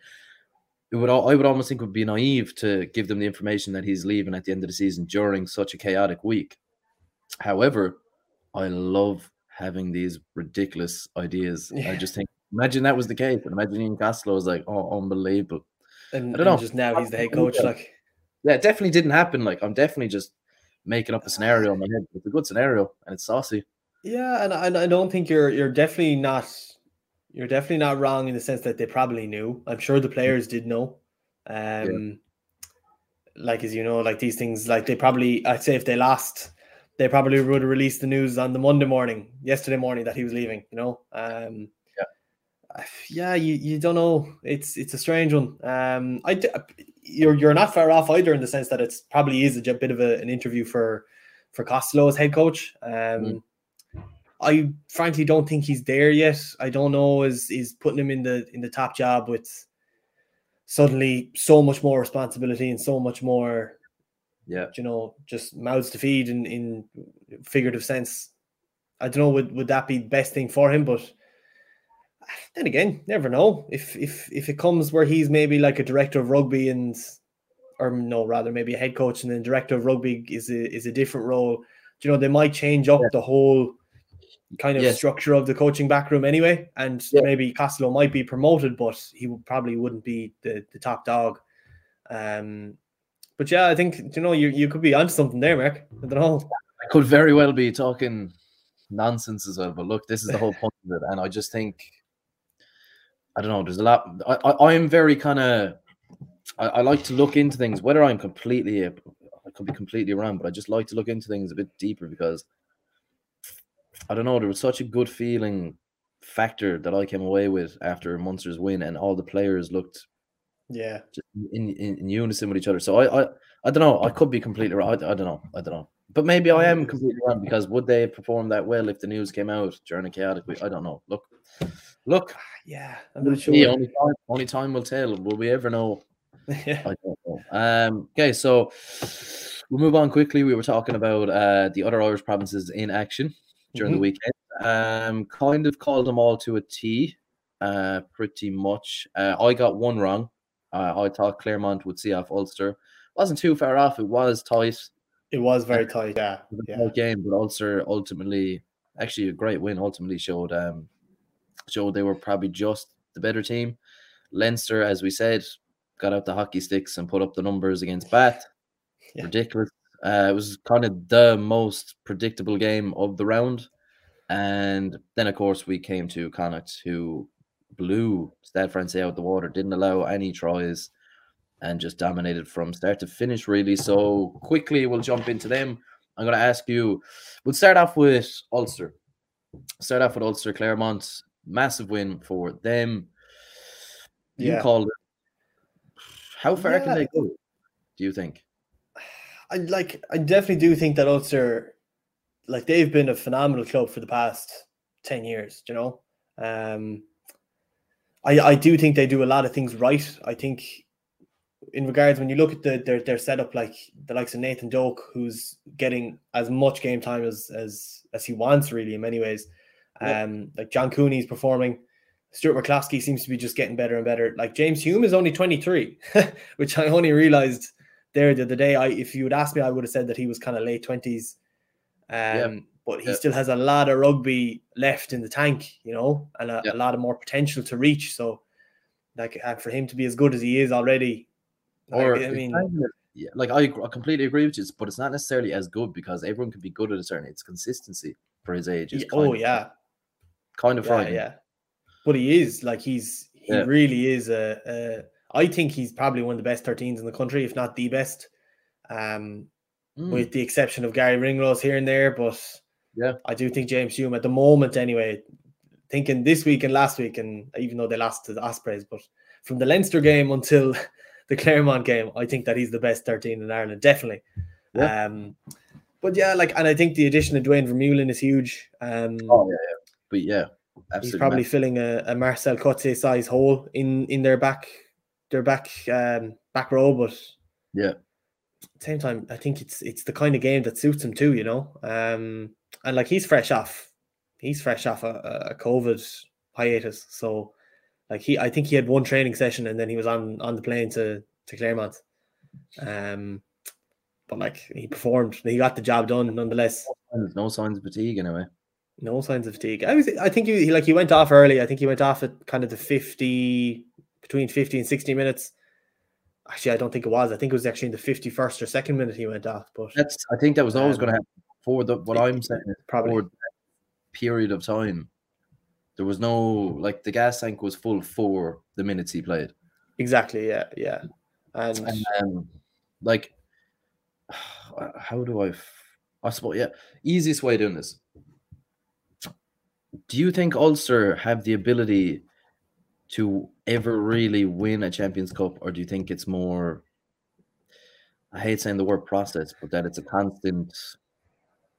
it would. I would almost think it would be naive to give them the information that he's leaving at the end of the season during such a chaotic week. However, I love having these ridiculous ideas. I just think, imagine that was the case, and imagine Ian Costello was like, "Oh, unbelievable." And, I don't know. just now he's the head coach. Like, Yeah, it definitely didn't happen. Like, I'm definitely just making up a scenario in my head. It's a good scenario, and it's saucy. yeah, and, and I don't think you're you're definitely not you're definitely not wrong in the sense that they probably knew. I'm sure the players did know. Um, like as you know, like these things, like they probably I'd say if they lost, they probably would have released the news on the Monday morning, yesterday morning that he was leaving. You know, um, Yeah. yeah, you, you don't know. It's it's a strange one. Um, I you're you're not far off either in the sense that it's probably is a bit of a, an interview for for Costello as head coach. Um, Mm. I frankly don't think he's there yet. I don't know is is putting him in the in the top job with suddenly so much more responsibility and so much more Yeah, you know just mouths to feed in in figurative sense. I don't know would would that be the best thing for him, but then again, never know if if if it comes where he's maybe like a director of rugby and or no rather maybe a head coach and then director of rugby is a is a different role. You know they might change up Yeah. the whole kind of Yes. structure of the coaching backroom anyway, and Yeah. maybe Costello might be promoted, but he would probably wouldn't be the the top dog. Um, but yeah, I think you know you you could be onto something there, Mark. I don't know. I could very well be talking nonsense as well. But look, this is the whole point of it, and I just think I don't know. There's a lot. I, I I'm very kind of. I, I like to look into things, whether I'm completely. I could be completely wrong, but I just like to look into things a bit deeper because I don't know. There was such a good feeling factor that I came away with after Munster's win, and all the players looked Yeah, just in, in, in unison with each other. So I, I I don't know. I could be completely wrong. I, I don't know. I don't know. But maybe I am completely wrong because would they perform that well if the news came out during a chaotic week? I don't know. Look, look. yeah, I'm not sure. see. Only time, only time will tell. Will we ever know? *laughs* yeah, I don't know. Um. Okay, so we'll move on quickly. We were talking about uh the other Irish provinces in action during the Mhm. weekend. Um, kind of called them all to a T. Uh, pretty much. Uh, I got one wrong. Uh, I thought Clermont would see off Ulster. Wasn't too far off. It was tight. it was very tight. Yeah, It was a yeah, tight game, but Ulster ultimately, actually a great win. Ultimately showed um showed they were probably just the better team. Leinster, as we said, got out the hockey sticks and put up the numbers against Bath. *laughs* Yeah. Ridiculous. Uh, it was kind of the most predictable game of the round. And then, of course, we came to Connacht, who blew Stade Francais out of the water, didn't allow any tries, and just dominated from start to finish, really. So, quickly, we'll jump into them. I'm going to ask you, we'll start off with Ulster. Start off with Ulster, Clermont. Massive win for them. You Yeah. called it. How far can they go, do you think? *sighs* I like. I definitely do think that Ulster, like they've been a phenomenal club for the past ten years. You know, um, I I do think they do a lot of things right. I think, in regards when you look at the their their setup, like the likes of Nathan Doak, who's getting as much game time as as as he wants, really in many ways. Um, like John Cooney's performing. Stuart McCloskey seems to be just getting better and better. Like James Hume is only 23, *laughs* which I only realized there the other day. I if you would ask me, I would have said that he was kind of late 20s. Um, but he still has a lot of rugby left in the tank, you know, and a, a lot of more potential to reach. So, like, and for him to be as good as he is already, Or I it's mean, yeah, like I, I completely agree with you, but it's not necessarily as good because everyone can be good at a certain. It's consistency for his age. Yeah, oh yeah, kind of yeah, yeah. But he is like he's he yeah. really is a, a. I think he's probably one of the best 13s in the country, if not the best. Um, mm. with the exception of Garry Ringrose here and there, but yeah, I do think James Hume at the moment, anyway, thinking this week and last week, and even though they lost to the Ospreys, but from the Leinster game until *laughs* the Clermont game, I think that he's the best 13 in Ireland, definitely. Yeah. Um, but yeah, like, and I think the addition of Duane Vermeulen is huge. Um, oh yeah. But yeah, absolutely. He's probably filling a, a Marcel Coetzee size hole in in their back, their back um, back row. But yeah, same time, I think it's it's the kind of game that suits him too. You know, um, and like he's fresh off, he's fresh off a, a COVID hiatus, so like he, I think he had one training session and then he was on on the plane to to Clermont. Um, but like he performed, he got the job done nonetheless. No signs of fatigue anyway. No signs of fatigue. I was, I think he like he went off early. I think he went off at kind of the fifty between fifty and sixty minutes. Actually, I don't think it was. I think it was actually in the fifty-first or second minute he went off. But that's. I think that was always um, going to happen for the what I'm saying. Probably period of time. There was no like the gas tank was full for the minutes he played. Exactly. Yeah. Yeah. And, and um, like, *sighs* how do I? I suppose yeah. Easiest way doing this. Do you think Ulster have the ability to ever really win a Champions Cup, or do you think it's more? I hate saying the word process, but that it's a constant.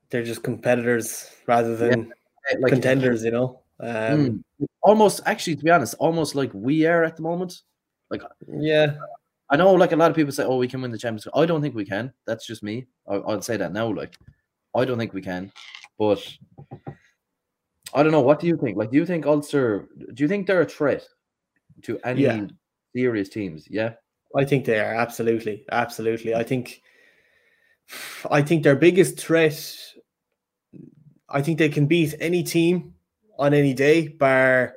They're just competitors rather than yeah, like, contenders, you know. Um, hmm. almost, actually, to be honest, almost like we are at the moment. Like, yeah, I know, like a lot of people say, "Oh, we can win the Champions." I don't think we can. That's just me. I, would say that now. Like, I don't think we can. But I don't know. What do you think? Like, do you think Ulster? Do you think they're a threat to any yeah. serious teams? Yeah, I think they are. Absolutely, absolutely. I think. I think their biggest threat. I think they can beat any team on any day, bar,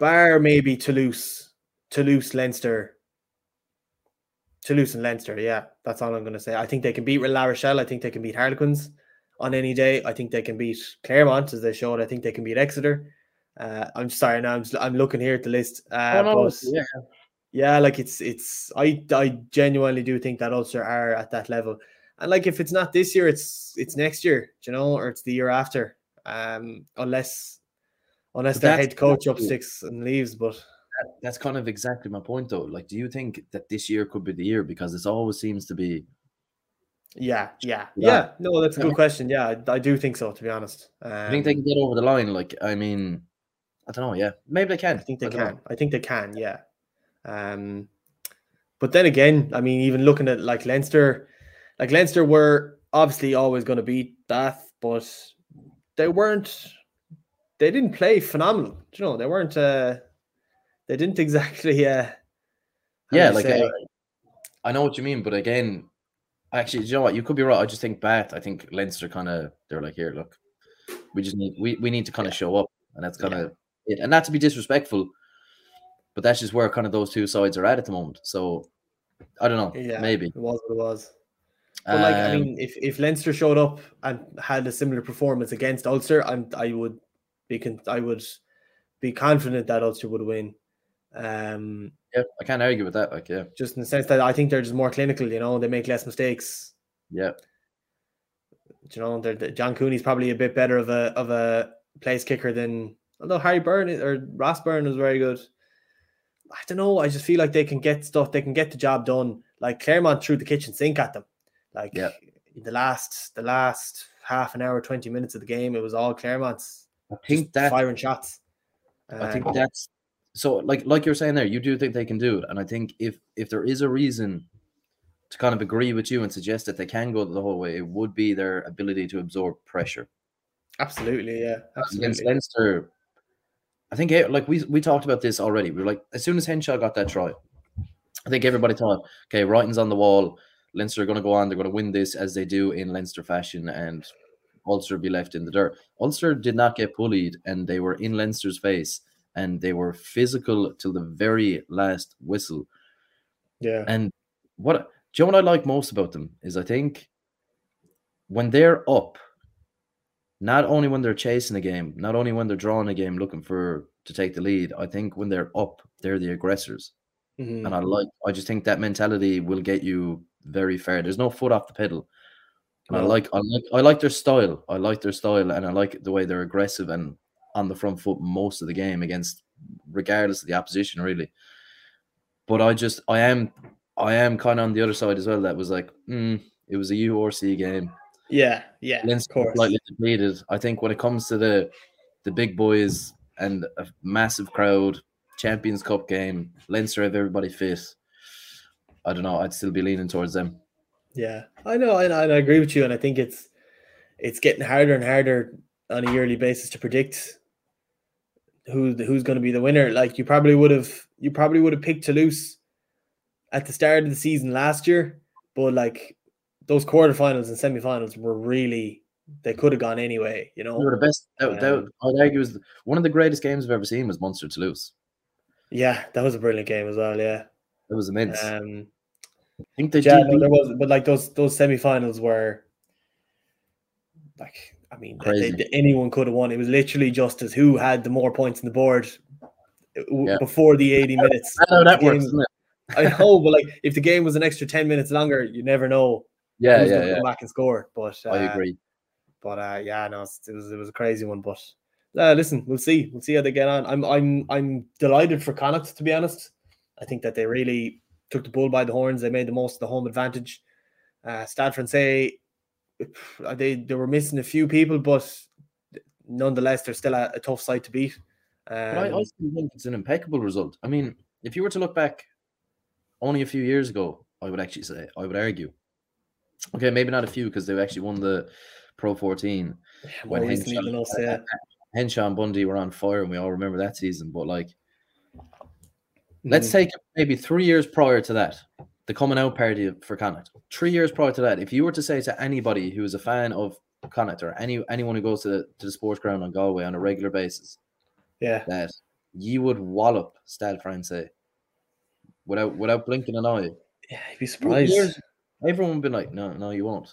bar maybe Toulouse, Toulouse, Leinster, Toulouse and Leinster. Yeah, that's all I'm going to say. I think they can beat La Rochelle. I think they can beat Harlequins on any day. I think they can beat Clermont as they showed. I think they can beat Exeter. Uh, I'm sorry now. I'm I'm looking here at the list. Uh, oh, but, yeah. yeah, like it's it's. I I genuinely do think that Ulster are at that level. And like if it's not this year, it's it's next year, you know, or it's the year after. Um, unless unless their head coach up sticks and leaves, but that's kind of exactly my point, though. Like, do you think that this year could be the year because this always seems to be? Yeah, yeah, yeah. No, that's a good question. Yeah, I, I do think so. To be honest, um, I think they can get over the line. Like, I mean, I don't know. Yeah, maybe they can. I think they I can. Know. I think they can. Yeah. Um, but then again, I mean, even looking at like Leinster, like Leinster were obviously always going to beat Bath, but they weren't. They didn't play phenomenal. You know, they weren't. Uh, they didn't *laughs* exactly. Uh, yeah, like uh, I know what you mean, but again, actually, you know what? You could be right. I just think Bath. I think Leinster kind of they're like, here, look, we just need we, we need to kind of show up, and that's kind of yeah. it. And not to be disrespectful, but that's just where kind of those two sides are at at the moment. So I don't know. Yeah, maybe it was what it was. But like, I mean, um, if if Leinster showed up and had a similar performance against Ulster, I'm I would be con- I would be confident that Ulster would win. Um, yeah, I can't argue with that. Like, yeah, just in the sense that I think they're just more clinical. You know, they make less mistakes. Yeah. You know, they're, John Cooney's probably a bit better of a of a place kicker than although Harry Byrne or Ross Byrne was very good. I don't know. I just feel like they can get stuff. They can get the job done. Like Clermont threw the kitchen sink at them. Like yeah. the last the last half an hour, twenty minutes of the game, it was all Clermont's. I think that firing shots. I think um, that's so like like you're saying there, you do think they can do it, and I think if if there is a reason to kind of agree with you and suggest that they can go the whole way, it would be their ability to absorb pressure. Absolutely, yeah. Absolutely. Against Leinster, I think eh, like we we talked about this already. We were like, as soon as Henshaw got that try, I think everybody thought, okay, writing's on the wall. Leinster are going to go on. They're going to win this as they do in Leinster fashion, and Ulster be left in the dirt. Ulster did not get bullied, and they were in Leinster's face and they were physical till the very last whistle. Yeah. And what do you know what I like most about them is I think when they're up, not only when they're chasing a game, not only when they're drawing a game, looking for to take the lead. I think when they're up, they're the aggressors, Mhm. and I like. I just think that mentality will get you very far. There's no foot off the pedal. And I like, I like, I like their style. I like their style, and I like the way they're aggressive and on the front foot most of the game against, regardless of the opposition, really. But I just, I am, I am kind of on the other side as well. That was like, mm, it was a URC game. Yeah, yeah, Leinster of course. slightly depleted. I think when it comes to the the big boys and a massive crowd, Champions Cup game, Leinster have everybody fit. I don't know. I'd still be leaning towards them. Yeah, I know, and I, and I agree with you, and I think it's it's getting harder and harder on a yearly basis to predict who who's going to be the winner. Like you probably would have you probably would have picked Toulouse at the start of the season last year, but like those quarterfinals and semifinals were really they could have gone anyway. You They know, were the best. That, that, Um, I'd argue was one of the greatest games I've ever seen was Munster Toulouse. yeah, that was a brilliant game as well. Yeah, It was immense. um, I think they yeah, did no, there was, but like those those semifinals were like I mean they- they- anyone could have won. It was literally just as who had the more points on the board Yeah. before the eighty minutes. That's how that works, game- it? I know, but like if the game was an extra ten minutes longer, you never know Yeah, who's yeah, yeah. come back and score. But uh, I agree. But uh, yeah, no, it was it was a crazy one. But uh, listen, we'll see. We'll see how they get on. I'm I'm I'm delighted for Connacht to be honest. I think that they really took the bull by the horns. They made the most of the home advantage. Uh, Stade Francais, *laughs* they they were missing a few people, but nonetheless, they're still a, a tough side to beat. Um, But I, still think it's an impeccable result. I mean, if you were to look back only a few years ago, I would actually say, I would argue. Okay, maybe not a few because they actually won the Pro 14. more when Henshaw- yeah. *laughs* Henshaw and Bundee were on fire, and we all remember that season. But like, let's Mhm. take maybe three years prior to that, the coming out party for Connacht. Three years prior to that, if you were to say to anybody who is a fan of Connacht or any anyone who goes to the, to the sports ground on Galway on a regular basis, yeah, that you would wallop Stade Francais without without blinking an eye. yeah, you'd be surprised. Years- everyone would be like, no, no, you won't.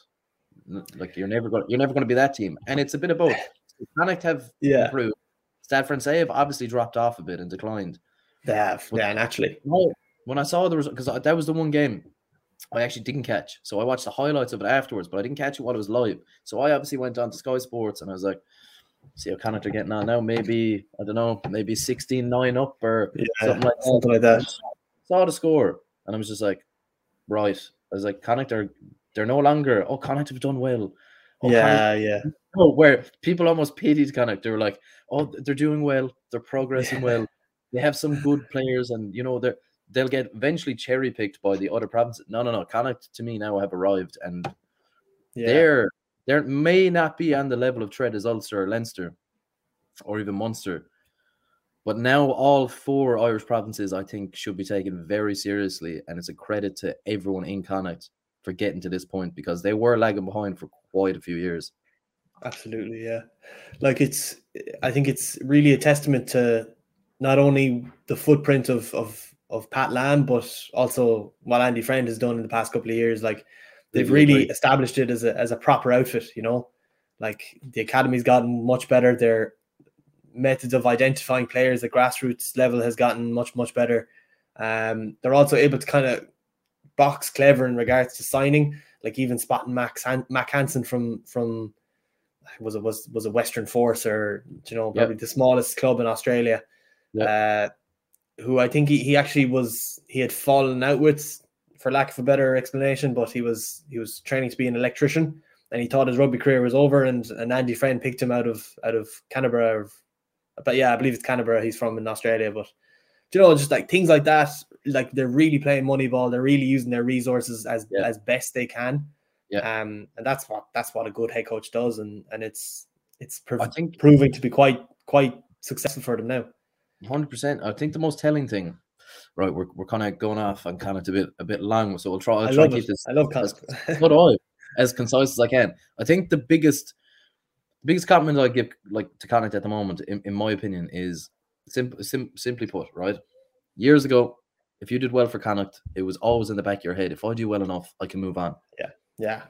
Like you're never going, you're never going to be that team. And it's a bit of both. *laughs* Connacht have Yeah, improved. Stade Francais have obviously dropped off a bit and declined. they have. Yeah, naturally. No, when I saw the result, because that was the one game I actually didn't catch. So I watched the highlights of it afterwards, but I didn't catch it while it was live. So I obviously went on to Sky Sports and I was like, see how Connacht are getting on now. Maybe, I don't know, maybe 16 9 up or Yeah, something like that. something like that. Saw the score and I was just like, right. I was like, Connacht are, they're no longer, oh, Connacht have done well. Oh, Connacht Yeah, yeah. Oh, where people almost pitied Connacht. They were like, "Oh, they're doing well. They're progressing Yeah. well. They have some good players, and you know they're they'll get eventually cherry picked by the other provinces." No, no, no. Connacht to me now have arrived, and yeah. they're they may not be on the level of Tread as Ulster or Leinster, or even Munster, but now all four Irish provinces I think should be taken very seriously, and it's a credit to everyone in Connacht for getting to this point because they were lagging behind for quite a few years. Absolutely, yeah. Like it's, I think it's really a testament to not only the footprint of of of Pat Lam, but also what Andy Friend has done in the past couple of years. Like they've really established it as a as a proper outfit. You know, like the academy's gotten much better. Their methods of identifying players at grassroots level has gotten much much better. Um, they're also able to kind of box clever in regards to signing, like even spotting Max Han- Mack Hansen from from was it was was a Western Force or you know probably the smallest club in Australia, uh, who I think he, he actually was he had fallen out with for lack of a better explanation, but he was he was training to be an electrician and he thought his rugby career was over and, and Andy Friend picked him out of out of Canberra, but yeah, I believe it's Canberra. He's from in Australia, but you know, just like things like that, like they're really playing money ball. They're really using their resources as Yeah. as best they can. Yeah. Um, and that's what that's what a good head coach does, and and it's it's prov- think proving to be quite quite successful for them now. Hundred percent. I think the most telling thing, right? We're, we're kind of going off and kind of a bit a bit long, so we'll try. I'll I try love to keep this I love as, do I, *laughs* as concise as I can. I think the biggest, biggest compliment I give like to Connacht at the moment, in, in my opinion, is simple, sim, simply put, right? Years ago, if you did well for Connacht, it was always in the back of your head. If I do well enough, I can move on. yeah, yeah.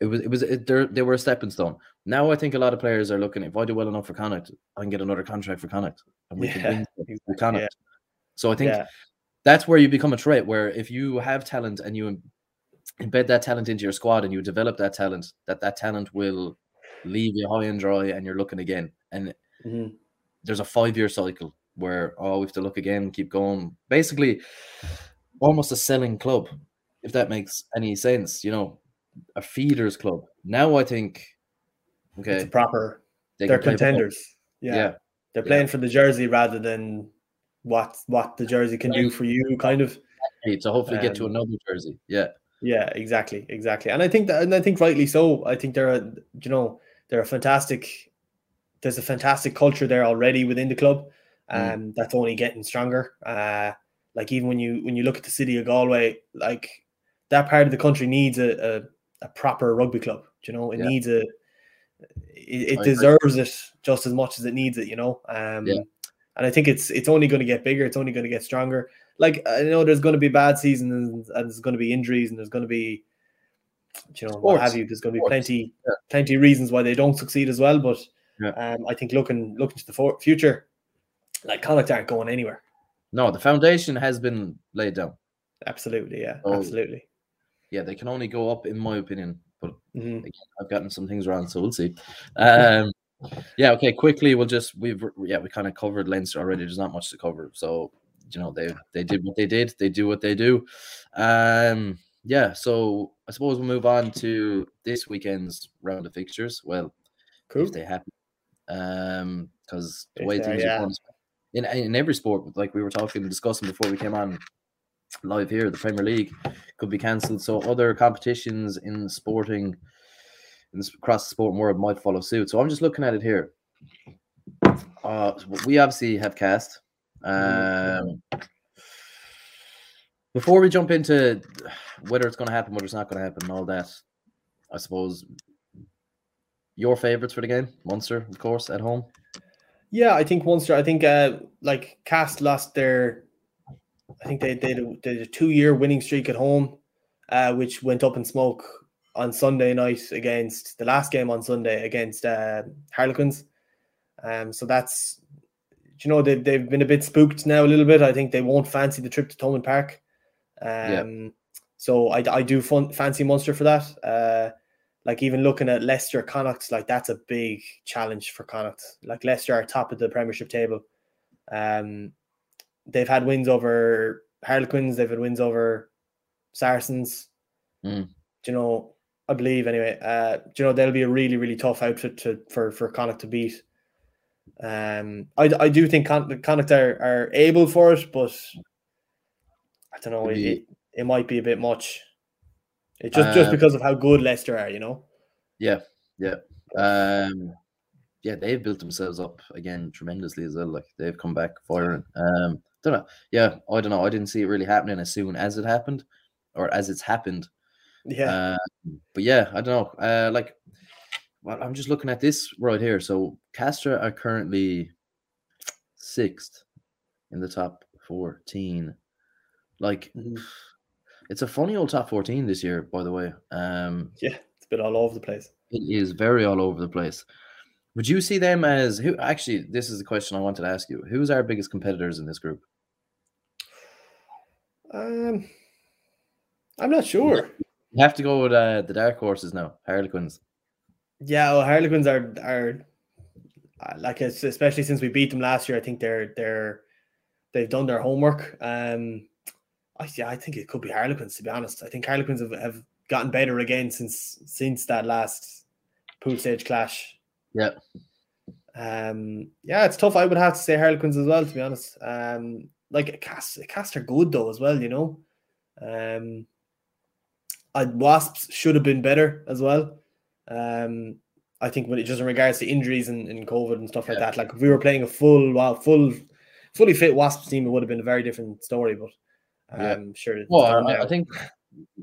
It was it was it, there they were a stepping stone. Now I think a lot of players are looking. If I do well enough for Connacht, I can get another contract for Connacht, and we *laughs* Yeah, can win for Connacht. yeah. So I think Yeah. that's where you become a threat. Where if you have talent and you embed that talent into your squad and you develop that talent, that that talent will leave you high and dry, and you're looking again. And Mhm. there's a five year cycle where oh we have to look again, keep going. Basically, almost a selling club, if that makes any sense. You know, a feeders club. Now I think, okay, a proper. they They're can play ball. contenders. Yeah. Yeah, They're Yeah. playing for the jersey rather than what what the jersey can do for you, kind of. To hopefully get to Um, another jersey. Yeah, Yeah, exactly, exactly. And I think that, and I think rightly so. I think they're, a, you know, they're a fantastic. There's a fantastic culture there already within the club, Mm. and that's only getting stronger. Uh, like even when you when you look at the city of Galway, like that part of the country needs a a, a proper rugby club. You know, it Yeah. needs a. It, it deserves it just as much as it needs it. You know, um, Yeah. and I think it's it's only going to get bigger. It's only going to get stronger like I know there's going to be bad seasons and, and there's going to be injuries and there's going to be you know what have you. There's going to be Sports. plenty Yeah. plenty of reasons why they don't succeed as well. But Yeah. um, I think looking looking to the for- future, like Connacht aren't going anywhere. no, the foundation has been laid down. Absolutely, yeah, Oh. absolutely. Yeah, they can only go up, in my opinion. But Mhm. I've gotten some things wrong, so we'll see. Um, yeah, okay. Quickly, we'll just we've yeah we kind of covered Leinster already. There's not much to cover, so you know they they did what they did. They do what they do. Um, yeah. So I suppose we'll move on to this weekend's round of fixtures. Well, Cool. if they happen, um, because the way things yeah. are going, in in every sport, like we were talking and discussing before we came on live here, the Premier League could be cancelled. So other competitions in sporting in this, across the sporting world might follow suit. So I'm just looking at it here. Uh, we obviously have Castres. Um, before we jump into whether it's going to happen, whether it's not going to happen, and all that, I suppose your favorites for the game, Munster, of course, at home. Yeah, I think Munster. I think uh, like Castres lost their. I think they they did a, a two year winning streak at home, uh, which went up in smoke on Sunday night against the last game on Sunday against uh, Harlequins. Um, so that's you know they've they've been a bit spooked now a little bit. I think they won't fancy the trip to Thomond Park. Um, so I I do fun, fancy Munster for that. Uh, like even looking at Leicester Connacht, like that's a big challenge for Connacht. Like Leicester are top of the Premiership table. Um, they've had wins over Harlequins. They've had wins over Saracens. Mm. Do you know? I believe anyway. Uh, do you know they'll be a really really tough outfit to for for Connacht to beat. Um, I, I do think Con- Connacht are, are able for it, but I don't know. It, it, it might be a bit much. It just just Uh, because of how good Leicester are, you know. Yeah, yeah. Um, yeah, they've built themselves up again tremendously as well. Like they've come back firing. Um, don't know. Yeah, I don't know. I didn't see it really happening as soon as it happened, or as it's happened. Yeah, Um, but yeah, I don't know. Uh, like, well, I'm just looking at this right here. So Castres are currently sixth in the top 14. Like, Mhm. it's a funny old top 14 this year, by the way. Um, yeah, it's been all over the place. it is very all over the place. Would you see them as who? Actually, this is the question I wanted to ask you. Who's our biggest competitors in this group? Um, I'm not sure. You have to go with uh, the dark horses now, Harlequins. Yeah, well, Harlequins are are uh, like especially since we beat them last year. I think they're they're they've done their homework. Um, I yeah, I think it could be Harlequins to be honest. I think Harlequins have, have gotten better again since since that last pool stage clash. Yeah. Um, yeah, it's tough. I would have to say Harlequins as well, to be honest. Um, like Castres Castres are good though as well, you know. Um, I, Wasps should have been better as well. Um, I think when it just in regards to injuries and, and COVID and stuff like that, like if we were playing a full, well, full, fully fit Wasps team, it would have been a very different story. But Yeah. I'm sure. Well, I, I think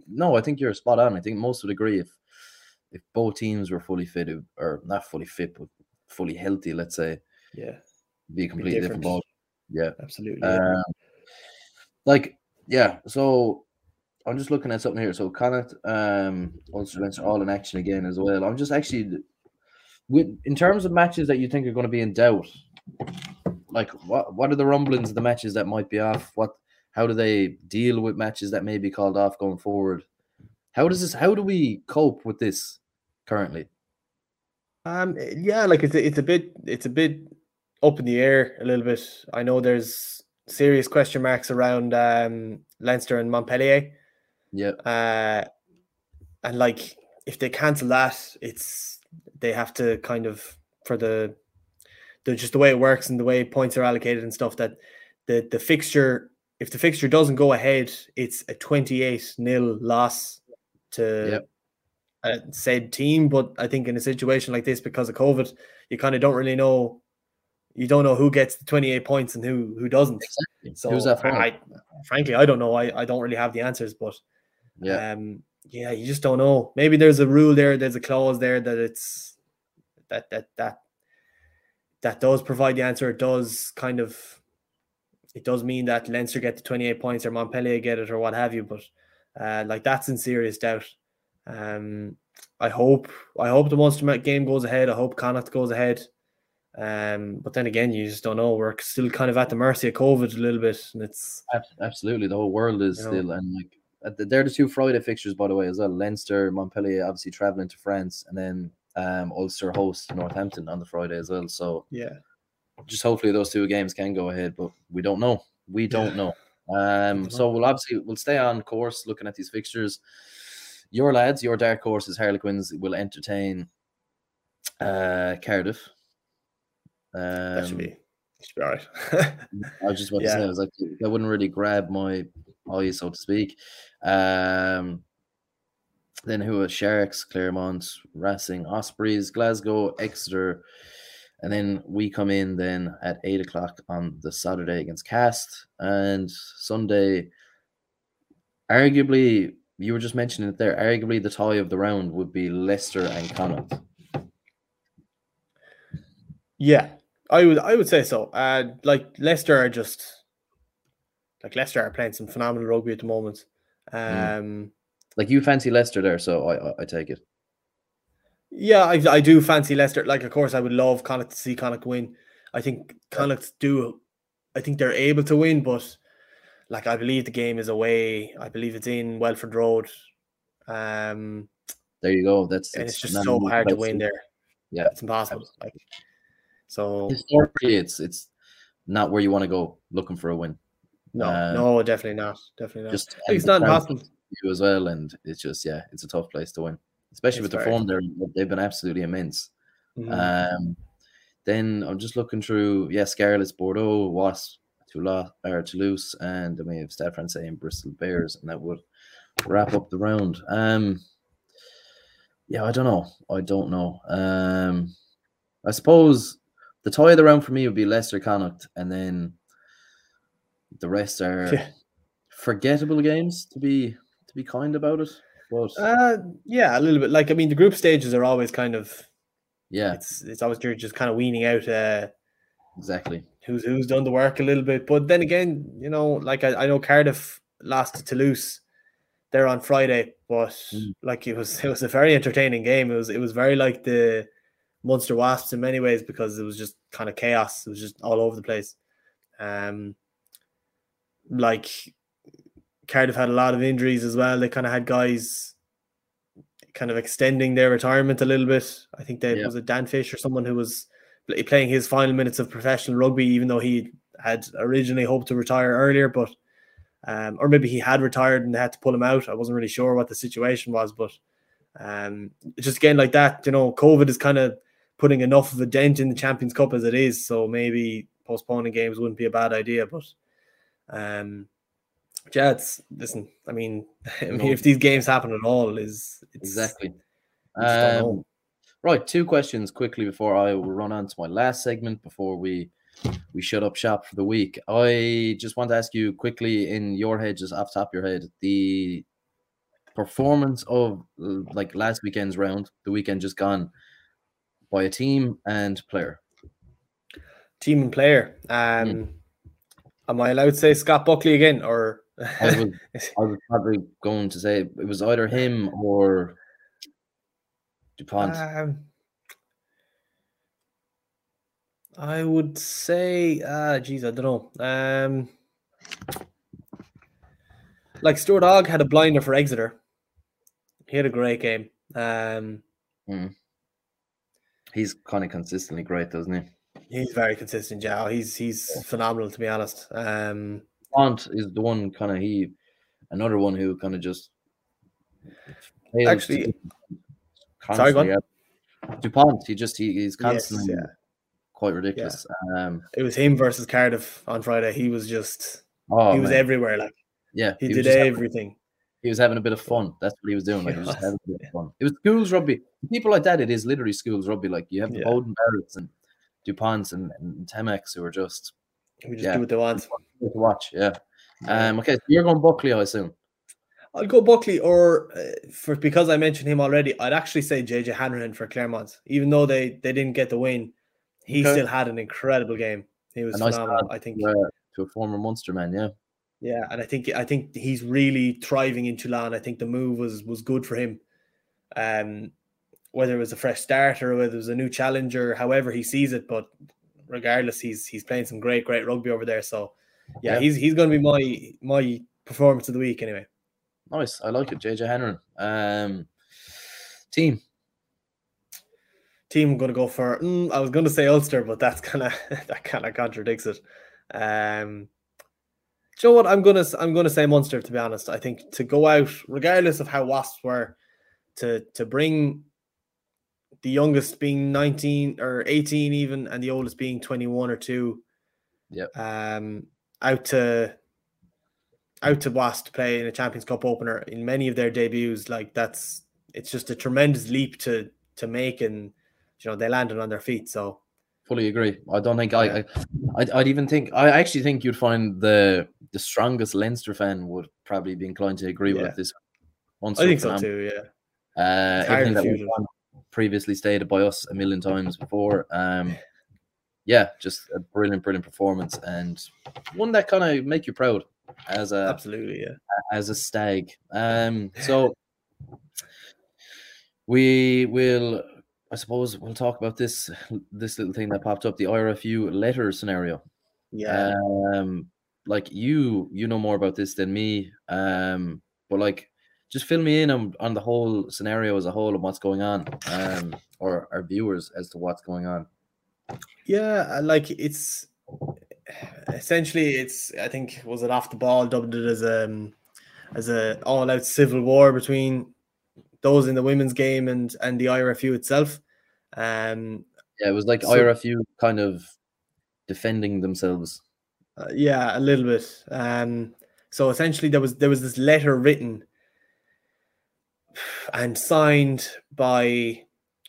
no, I think you're spot on. I think most would agree if if both teams were fully fit or not fully fit but fully healthy, let's say, yeah, be a completely different. ball. Yeah. absolutely. Um, like yeah, so I'm just looking at something here. So Connacht, um, Ulster Leinster all in action again as well. I'm just actually with in terms of matches that you think are going to be in doubt, like what what are the rumblings of the matches that might be off? What how do they deal with matches that may be called off going forward? How does this? How do we cope with this currently? Um, yeah, like it's a, it's a bit it's a bit up in the air a little bit. I know there's serious question marks around um Leinster and Montpellier. Yeah. Uh, and like if they cancel that, it's they have to kind of for the the just the way it works and the way points are allocated and stuff that the the fixture if the fixture doesn't go ahead, it's a 28 nil loss to Yep. a said team. But I think in a situation like this, because of COVID, you kind of don't really know. You don't know who gets the 28 points and who who doesn't. Exactly. So Who's that for? I, frankly, I don't know. I, I don't really have the answers, but yeah. um, yeah, you just don't know. Maybe there's a rule there. There's a clause there that it's that that that that does provide the answer. It does kind of it does mean that Leinster get the 28 points or Montpellier get it or what have you. But uh, like that's in serious doubt. Um, I hope I hope the Munster ma- game goes ahead. I hope Connacht goes ahead. Um, but then again, you just don't know. We're still kind of at the mercy of COVID a little bit, and it's Absolutely, the whole world is You know. still and like uh, th- they're the two Friday fixtures, by the way, as well. Leinster, Montpellier, obviously traveling to France, and then um, Ulster host Northampton on the Friday as well. So yeah. just hopefully those two games can go ahead, but we don't know. We don't know. Um, so we'll obviously we'll stay on course looking at these fixtures. Your lads, your dark horses, Harlequins will entertain uh Cardiff. Um, That should be should be all right. *laughs* I was just about Yeah. to say, I was like, that wouldn't really grab my eye, so to speak. Um, then who are Sharks, Clermont, Racing, Ospreys, Glasgow, Exeter, and then we come in then at eight o'clock on the Saturday against Castres, and Sunday. Arguably, you were just mentioning it there. Arguably, the tie of the round would be Leicester and Connacht. Yeah, I would I would say so. Uh, like Leicester are just like Leicester are playing some phenomenal rugby at the moment. Um, Like you fancy Leicester there, so I I, I take it. yeah, I I do fancy Leicester. Like, of course, I would love Connacht to see Connacht win. I think Connacht do. I think they're able to win, but like I believe the game is away. I believe it's in Welford Road. Um, There you go. That's and it's just so hard to win there. Yeah, It's impossible. Like, so historically it's it's not where you want to go looking for a win. no, uh, no, definitely not. Definitely not. Just it's not crowd impossible. you as well, and it's just yeah, it's a tough place to win, especially It's with the form there. They've been absolutely immense. Mhm. Um, then I'm just looking through yeah, Scarlets, Bordeaux, Wasp, Toulouse, or Toulouse, and then we have Stade Francais and Bristol Bears, and that would wrap up the round. Um, yeah, I don't know. I don't know. Um, I suppose the tie of the round for me would be Leicester Connacht, and then the rest are Yeah. forgettable games to be to be kind about it. But Uh, yeah, a little bit. Like I mean, the group stages are always kind of yeah, it's it's always you're just kind of weaning out uh, exactly. who's who's done the work a little bit. But then again, you know, like I, I know Cardiff lost to Toulouse there on Friday, but Mm. like it was *laughs* it was a very entertaining game. It was it was very like the Munster Wasps in many ways because it was just kind of chaos. It was just all over the place. Um, like Cardiff had a lot of injuries as well. They kind of had guys kind of extending their retirement a little bit. I think there Yeah. was a Dan Fish or someone who was playing his final minutes of professional rugby, even though he had originally hoped to retire earlier, but um, or maybe he had retired and they had to pull him out. I wasn't really sure what the situation was, but um, just again like that, you know, COVID is kind of putting enough of a dent in the Champions Cup as it is, so maybe postponing games wouldn't be a bad idea. But um, it's listen. I mean, *laughs* I mean, No. if these games happen at all, is it's, Exactly. you just don't know. Um, right, two questions quickly before I will run on to my last segment before we we shut up shop for the week. I just want to ask you quickly in your head, just off the top of your head, the performance of like last weekend's round, the weekend just gone, by a team and player. team and player. Um, am I allowed to say Scott Buckley again, or I was, I was probably going to say it was either him or Dupont. Um, I would say, uh, geez, I don't know. Um, like Stuart Hogg had a blinder for Exeter. He had a great game. Um, mm. He's kind of consistently great, doesn't he? He's very consistent, Joe. He's he's yeah. phenomenal to be honest. Um, Font is the one kind of he, another one who kind of just actually. Sorry, go on. Dupont, he just he, he's constantly yes, yeah. quite ridiculous. Yeah. Um, it was him versus Cardiff on Friday. He was just oh, he was man. everywhere. Like yeah, he, he did everything. He was having a bit of fun. That's what he was doing. Like he was having a bit of fun. It was schools rugby. People like that. It is literally schools rugby. Like you have the yeah. Beauden Barretts and Duponts and, and Temex who are just we just yeah, do what they want. To watch, yeah. Um, okay, so you're going Buckley, I assume. I'll go Buckley, or uh, for because I mentioned him already, I'd actually say JJ Hanrahan for Clermont. Even though they they didn't get the win, he okay. still had an incredible game. He was nice phenomenal. I think uh, to a former Munster man, yeah. Yeah, and I think I think he's really thriving in Toulon. I think the move was was good for him. Um, whether it was a fresh starter or whether it was a new challenger, however he sees it, but regardless, he's he's playing some great, great rugby over there. So yeah, yeah. he's he's going to be my my performance of the week anyway. Nice, I like it, JJ Hanrahan. Um, team, team, I'm going to go for. Mm, I was going to say Ulster, but that's kind of *laughs* that kind of contradicts it. Um, you know what? I'm gonna I'm gonna say Munster. To be honest, I think to go out, regardless of how Wasps were, to to bring the youngest being 19 or 18 even and the oldest being 21 or 2 yeah um out to out to Wasp to play in a Champions Cup opener in many of their debuts like that's it's just a tremendous leap to to make and you know they landed on their feet so fully agree I don't think I, I I'd, I'd even think I actually think you'd find the the strongest Leinster fan would probably be inclined to agree yeah. with this I think so too yeah uh, everything that we've previously stated by us a million times before. Um, yeah, just a brilliant, brilliant performance and one that kind of make you proud as a absolutely yeah as a stag. Um, so we will, I suppose, we'll talk about this this little thing that popped up, the IRFU letter scenario. Yeah. Um, like you, you know more about this than me. Um, but like just fill me in on, on the whole scenario as a whole and what's going on, um, or our viewers as to what's going on. Yeah, like it's essentially it's I think was it off the ball dubbed it as um, as a all out civil war between those in the women's game and and the IRFU itself. Um, yeah, it was like so, IRFU kind of defending themselves. Uh, yeah, a little bit. Um, so essentially, there was there was this letter written and signed by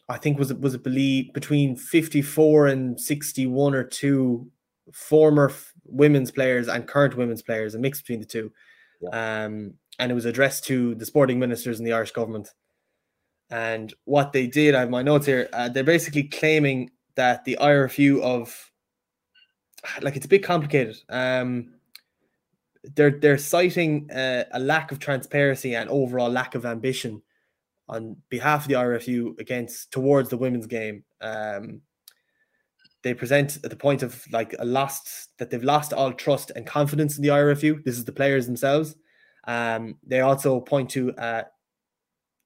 I think was it was it believe between 54 and 61 or two former women's players and current women's players, a mix between the two. Yeah. Um, and it was addressed to the sporting ministers in the Irish government. And what they did, I have my notes here, uh, they're basically claiming that the IRFU of like it's a bit complicated. Um, they're they're citing uh, a lack of transparency and overall lack of ambition on behalf of the IRFU against towards the women's game. Um, they present at the point of like a lost that they've lost all trust and confidence in the IRFU. This is the players themselves. Um, they also point to uh,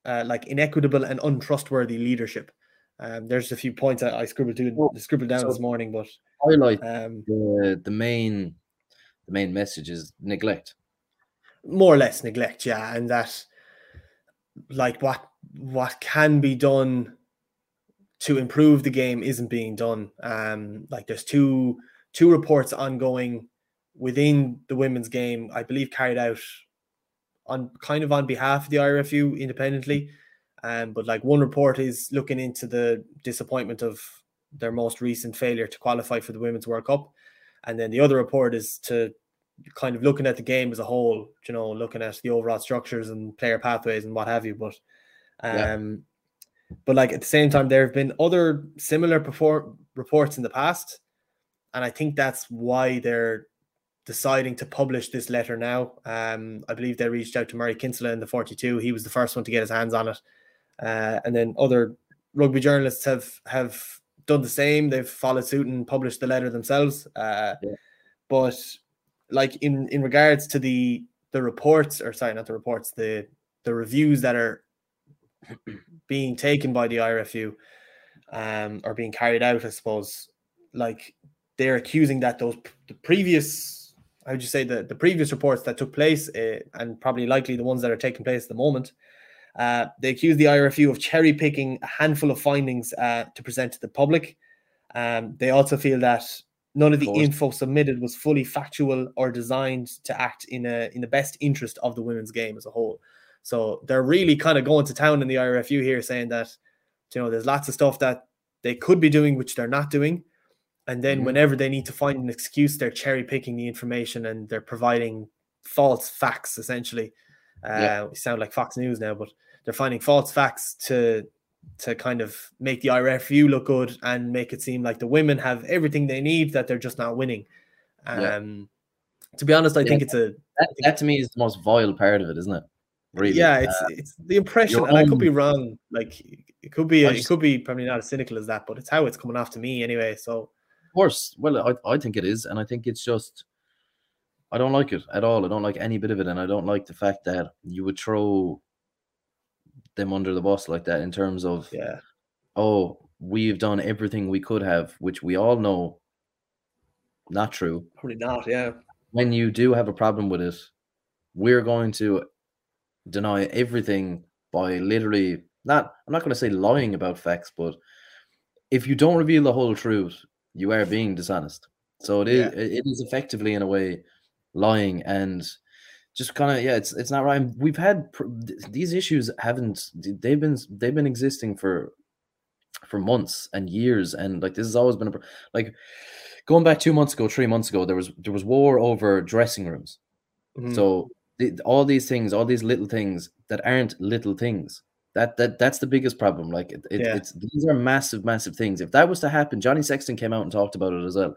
uh, like inequitable and untrustworthy leadership. Um, there's a few points I, I scribbled to well, scribbled down so this morning, but highlight um, the the main the main message is neglect. More or less neglect, yeah, and that like what what can be done to improve the game isn't being done. Um, like there's two two reports ongoing within the women's game, I believe carried out on kind of on behalf of the IRFU independently. Um, but like one report is looking into the disappointment of their most recent failure to qualify for the Women's World Cup. And then the other report is to kind of looking at the game as a whole, you know, looking at the overall structures and player pathways and what have you. But um, yeah. but like at the same time, there have been other similar perform- reports in the past, and I think that's why they're deciding to publish this letter now. Um, I believe they reached out to Murray Kinsella in the 42. He was the first one to get his hands on it, uh, and then other rugby journalists have have done the same. They've followed suit and published the letter themselves. Uh, yeah. But like in in regards to the the reports, or sorry, not the reports, the the reviews that are *clears throat* being taken by the IRFU um, or being carried out, I suppose, like they're accusing that those the previous, how would you say, the, the previous reports that took place, uh, and probably likely the ones that are taking place at the moment, uh, they accuse the IRFU of cherry picking a handful of findings uh, to present to the public. Um, they also feel that none of the of info submitted was fully factual or designed to act in a in the best interest of the women's game as a whole. So they're really kind of going to town in the IRFU here, saying that you know there's lots of stuff that they could be doing which they're not doing, and then mm-hmm. whenever they need to find an excuse, they're cherry picking the information and they're providing false facts essentially. Uh, yeah. We sound like Fox News now, but they're finding false facts to to kind of make the IRFU look good and make it seem like the women have everything they need that they're just not winning. Um, yeah. To be honest, I yeah. think it's a that, that to me is the most vile part of it, isn't it? Really. Yeah, it's uh, it's the impression, and. I could be wrong. Like it could be, just, it could be probably not as cynical as that, but it's how it's coming off to me anyway. So, course, well, I, I think it is, and I think it's just I don't like it at all. I don't like any bit of it, and I don't like the fact that you would throw them under the bus like that in terms of yeah, oh, we've done everything we could have, which we all know not true. Probably not, yeah. When you do have a problem with it, we're going to deny everything by literally not I'm not going to say lying about facts, but if you don't reveal the whole truth, you are being dishonest. So it is yeah. it is effectively in a way lying and just kind of yeah it's it's not right we've had these issues haven't they've been they've been existing for for months and years and like this has always been a like going back two months ago three months ago there was there was war over dressing rooms mm-hmm. so the, all these things, all these little things that aren't little things. That that that's the biggest problem. Like it, it, yeah. it's these are massive, massive things. If that was to happen, Johnny Sexton came out and talked about it as well,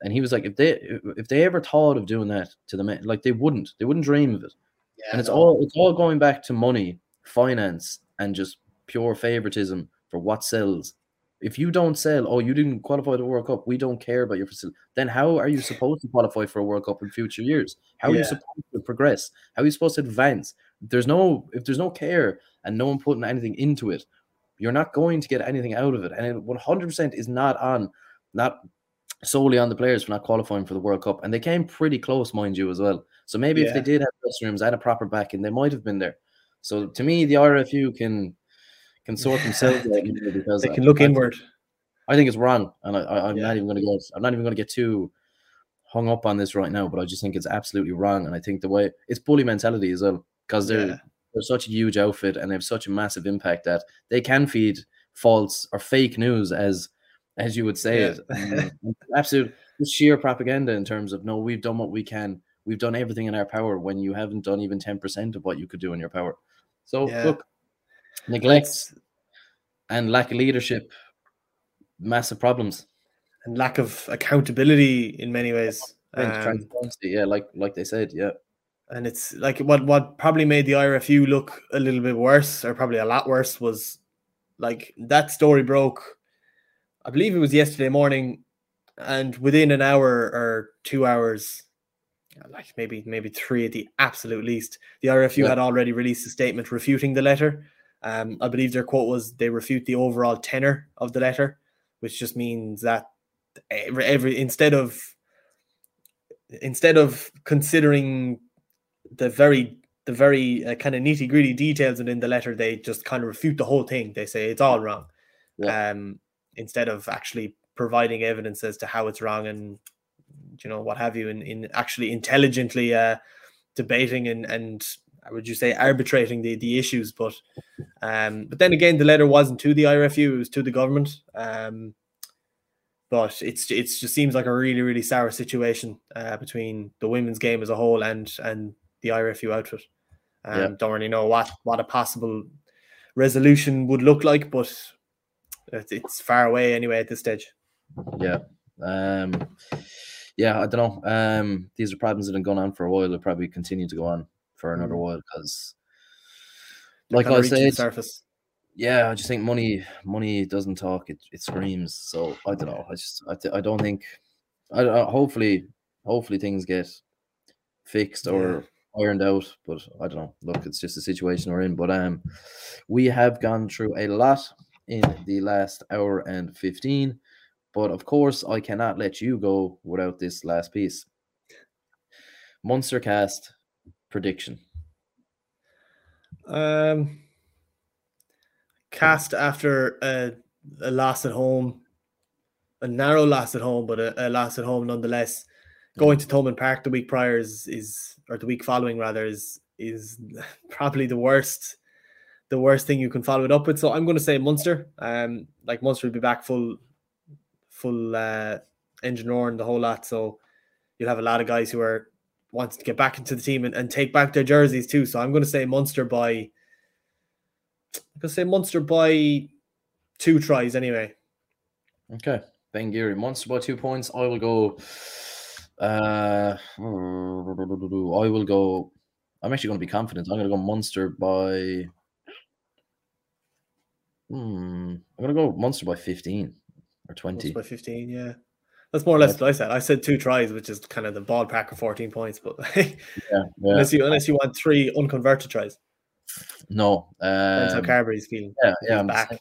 and he was like, if they if they ever thought of doing that to the men, like they wouldn't, they wouldn't dream of it. Yeah, and it's no. all it's all going back to money, finance, and just pure favoritism for what sells if you don't sell, oh, you didn't qualify the World Cup, we don't care about your facility. Then how are you supposed to qualify for a World Cup in future years? How are you supposed to progress? How are you supposed to advance? There's no if there's no care and no one putting anything into it, you're not going to get anything out of it. And it 100% is not on not solely on the players for not qualifying for the World Cup. And they came pretty close, mind you, as well. So maybe yeah. if they did have dressing rooms and a proper backing, they might have been there. So to me, the RFU can can sort themselves out because they can look I, inward. I think it's wrong, and I, am yeah. not even going to get. I'm not even going to get too hung up on this right now. But I just think it's absolutely wrong, and I think the way it's bully mentality as well because they're yeah. They're such a huge outfit and they have such a massive impact that they can feed false or fake news as as you would say yeah. it. *laughs* absolute sheer propaganda in terms of no, we've done what we can. We've done everything in our power when you haven't done even 10% of what you could do in your power. So yeah. look, neglect and lack of leadership, massive problems, and lack of accountability in many ways. Um, yeah, like like they said, yeah. And it's like what what probably made the IRFU look a little bit worse, or probably a lot worse, was like that story broke. I believe it was yesterday morning, and within an hour or two hours, like maybe maybe three at the absolute least, the IRFU yeah. had already released a statement refuting the letter um, I believe their quote was they refute the overall tenor of the letter, which just means that every, every instead of instead of considering the very the very uh, kind of nitty gritty details within the letter, they just kind of refute the whole thing. They say it's all wrong, yeah. um, instead of actually providing evidence as to how it's wrong and you know what have you, in in actually intelligently uh, debating and and would you say arbitrating the, the issues but um but then again the letter wasn't to the IRFU it was to the government um but it's it just seems like a really really sour situation uh, between the women's game as a whole and and the IRFU outfit um, yeah. don't really know what what a possible resolution would look like but it's far away anyway at this stage yeah um yeah i don't know um these are problems that have gone on for a while they'll probably continue to go on for another mm. while because, like I said, surface. yeah, I just think money money doesn't talk; it, it screams. So I don't know. I just I, th- I don't think. I, I hopefully hopefully things get fixed or yeah. Ironed out. But I don't know. Look, it's just a situation we're in. But um, we have gone through a lot in the last hour and fifteen. But of course, I cannot let you go without this last piece. Munster Castres prediction. Um, Castres after a, a loss at home, a narrow loss at home, but a, a loss at home nonetheless. Going to Thomond Park the week prior is, is or the week following rather is is *laughs* probably the worst the worst thing you can follow it up with. So I'm going to say Munster. Um, like Munster will be back full full uh, engine roar and the whole lot. So you'll have a lot of guys who are wanting to get back into the team and, and take back their jerseys too. So I'm going to say Munster by I'm going to say Munster by two tries anyway. Okay. Ben Geary, Munster by two points. I will go. Uh, I will go. I'm actually going to be confident. I'm going to go Munster by. Hmm, I'm going to go Munster by 15 or 20. Munster by 15, yeah. That's more or less what I said. I said two tries, which is kind of the ballpark of 14 points, but *laughs* yeah, yeah. unless you unless you want three unconverted tries. No. That's how um, Carbery's feeling. Yeah, yeah. back.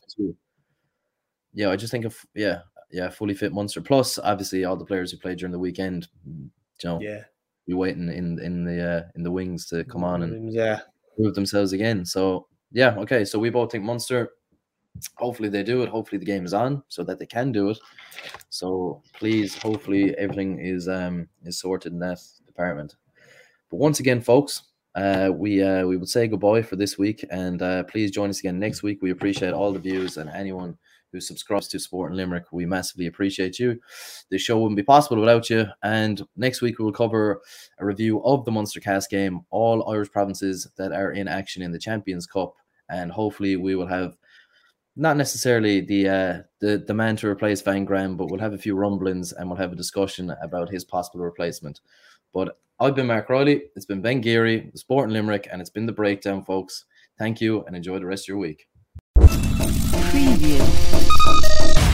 Yeah, I just think of yeah, yeah, fully fit Munster. Plus, obviously, all the players who played during the weekend, you know, yeah, be waiting in in the uh, in the wings to come on and yeah prove themselves again. So yeah, okay. So we both think Munster. Hopefully they do it. Hopefully the game is on so that they can do it. So please, hopefully everything is um is sorted in that department. But once again, folks, uh, we uh, we would say goodbye for this week, and uh, please join us again next week. We appreciate all the views and anyone who subscribes to Sport and Limerick. We massively appreciate you. This show wouldn't be possible without you. And next week we will cover a review of the Munster Castres game, all Irish provinces that are in action in the Champions Cup, and hopefully we will have not necessarily the uh, the the man to replace Van Graan, but we'll have a few rumblings and we'll have a discussion about his possible replacement. But I've been Mark Riley. It's been Ben Geary, the Sport in Limerick, and it's been the breakdown, folks. Thank you and enjoy the rest of your week. bien.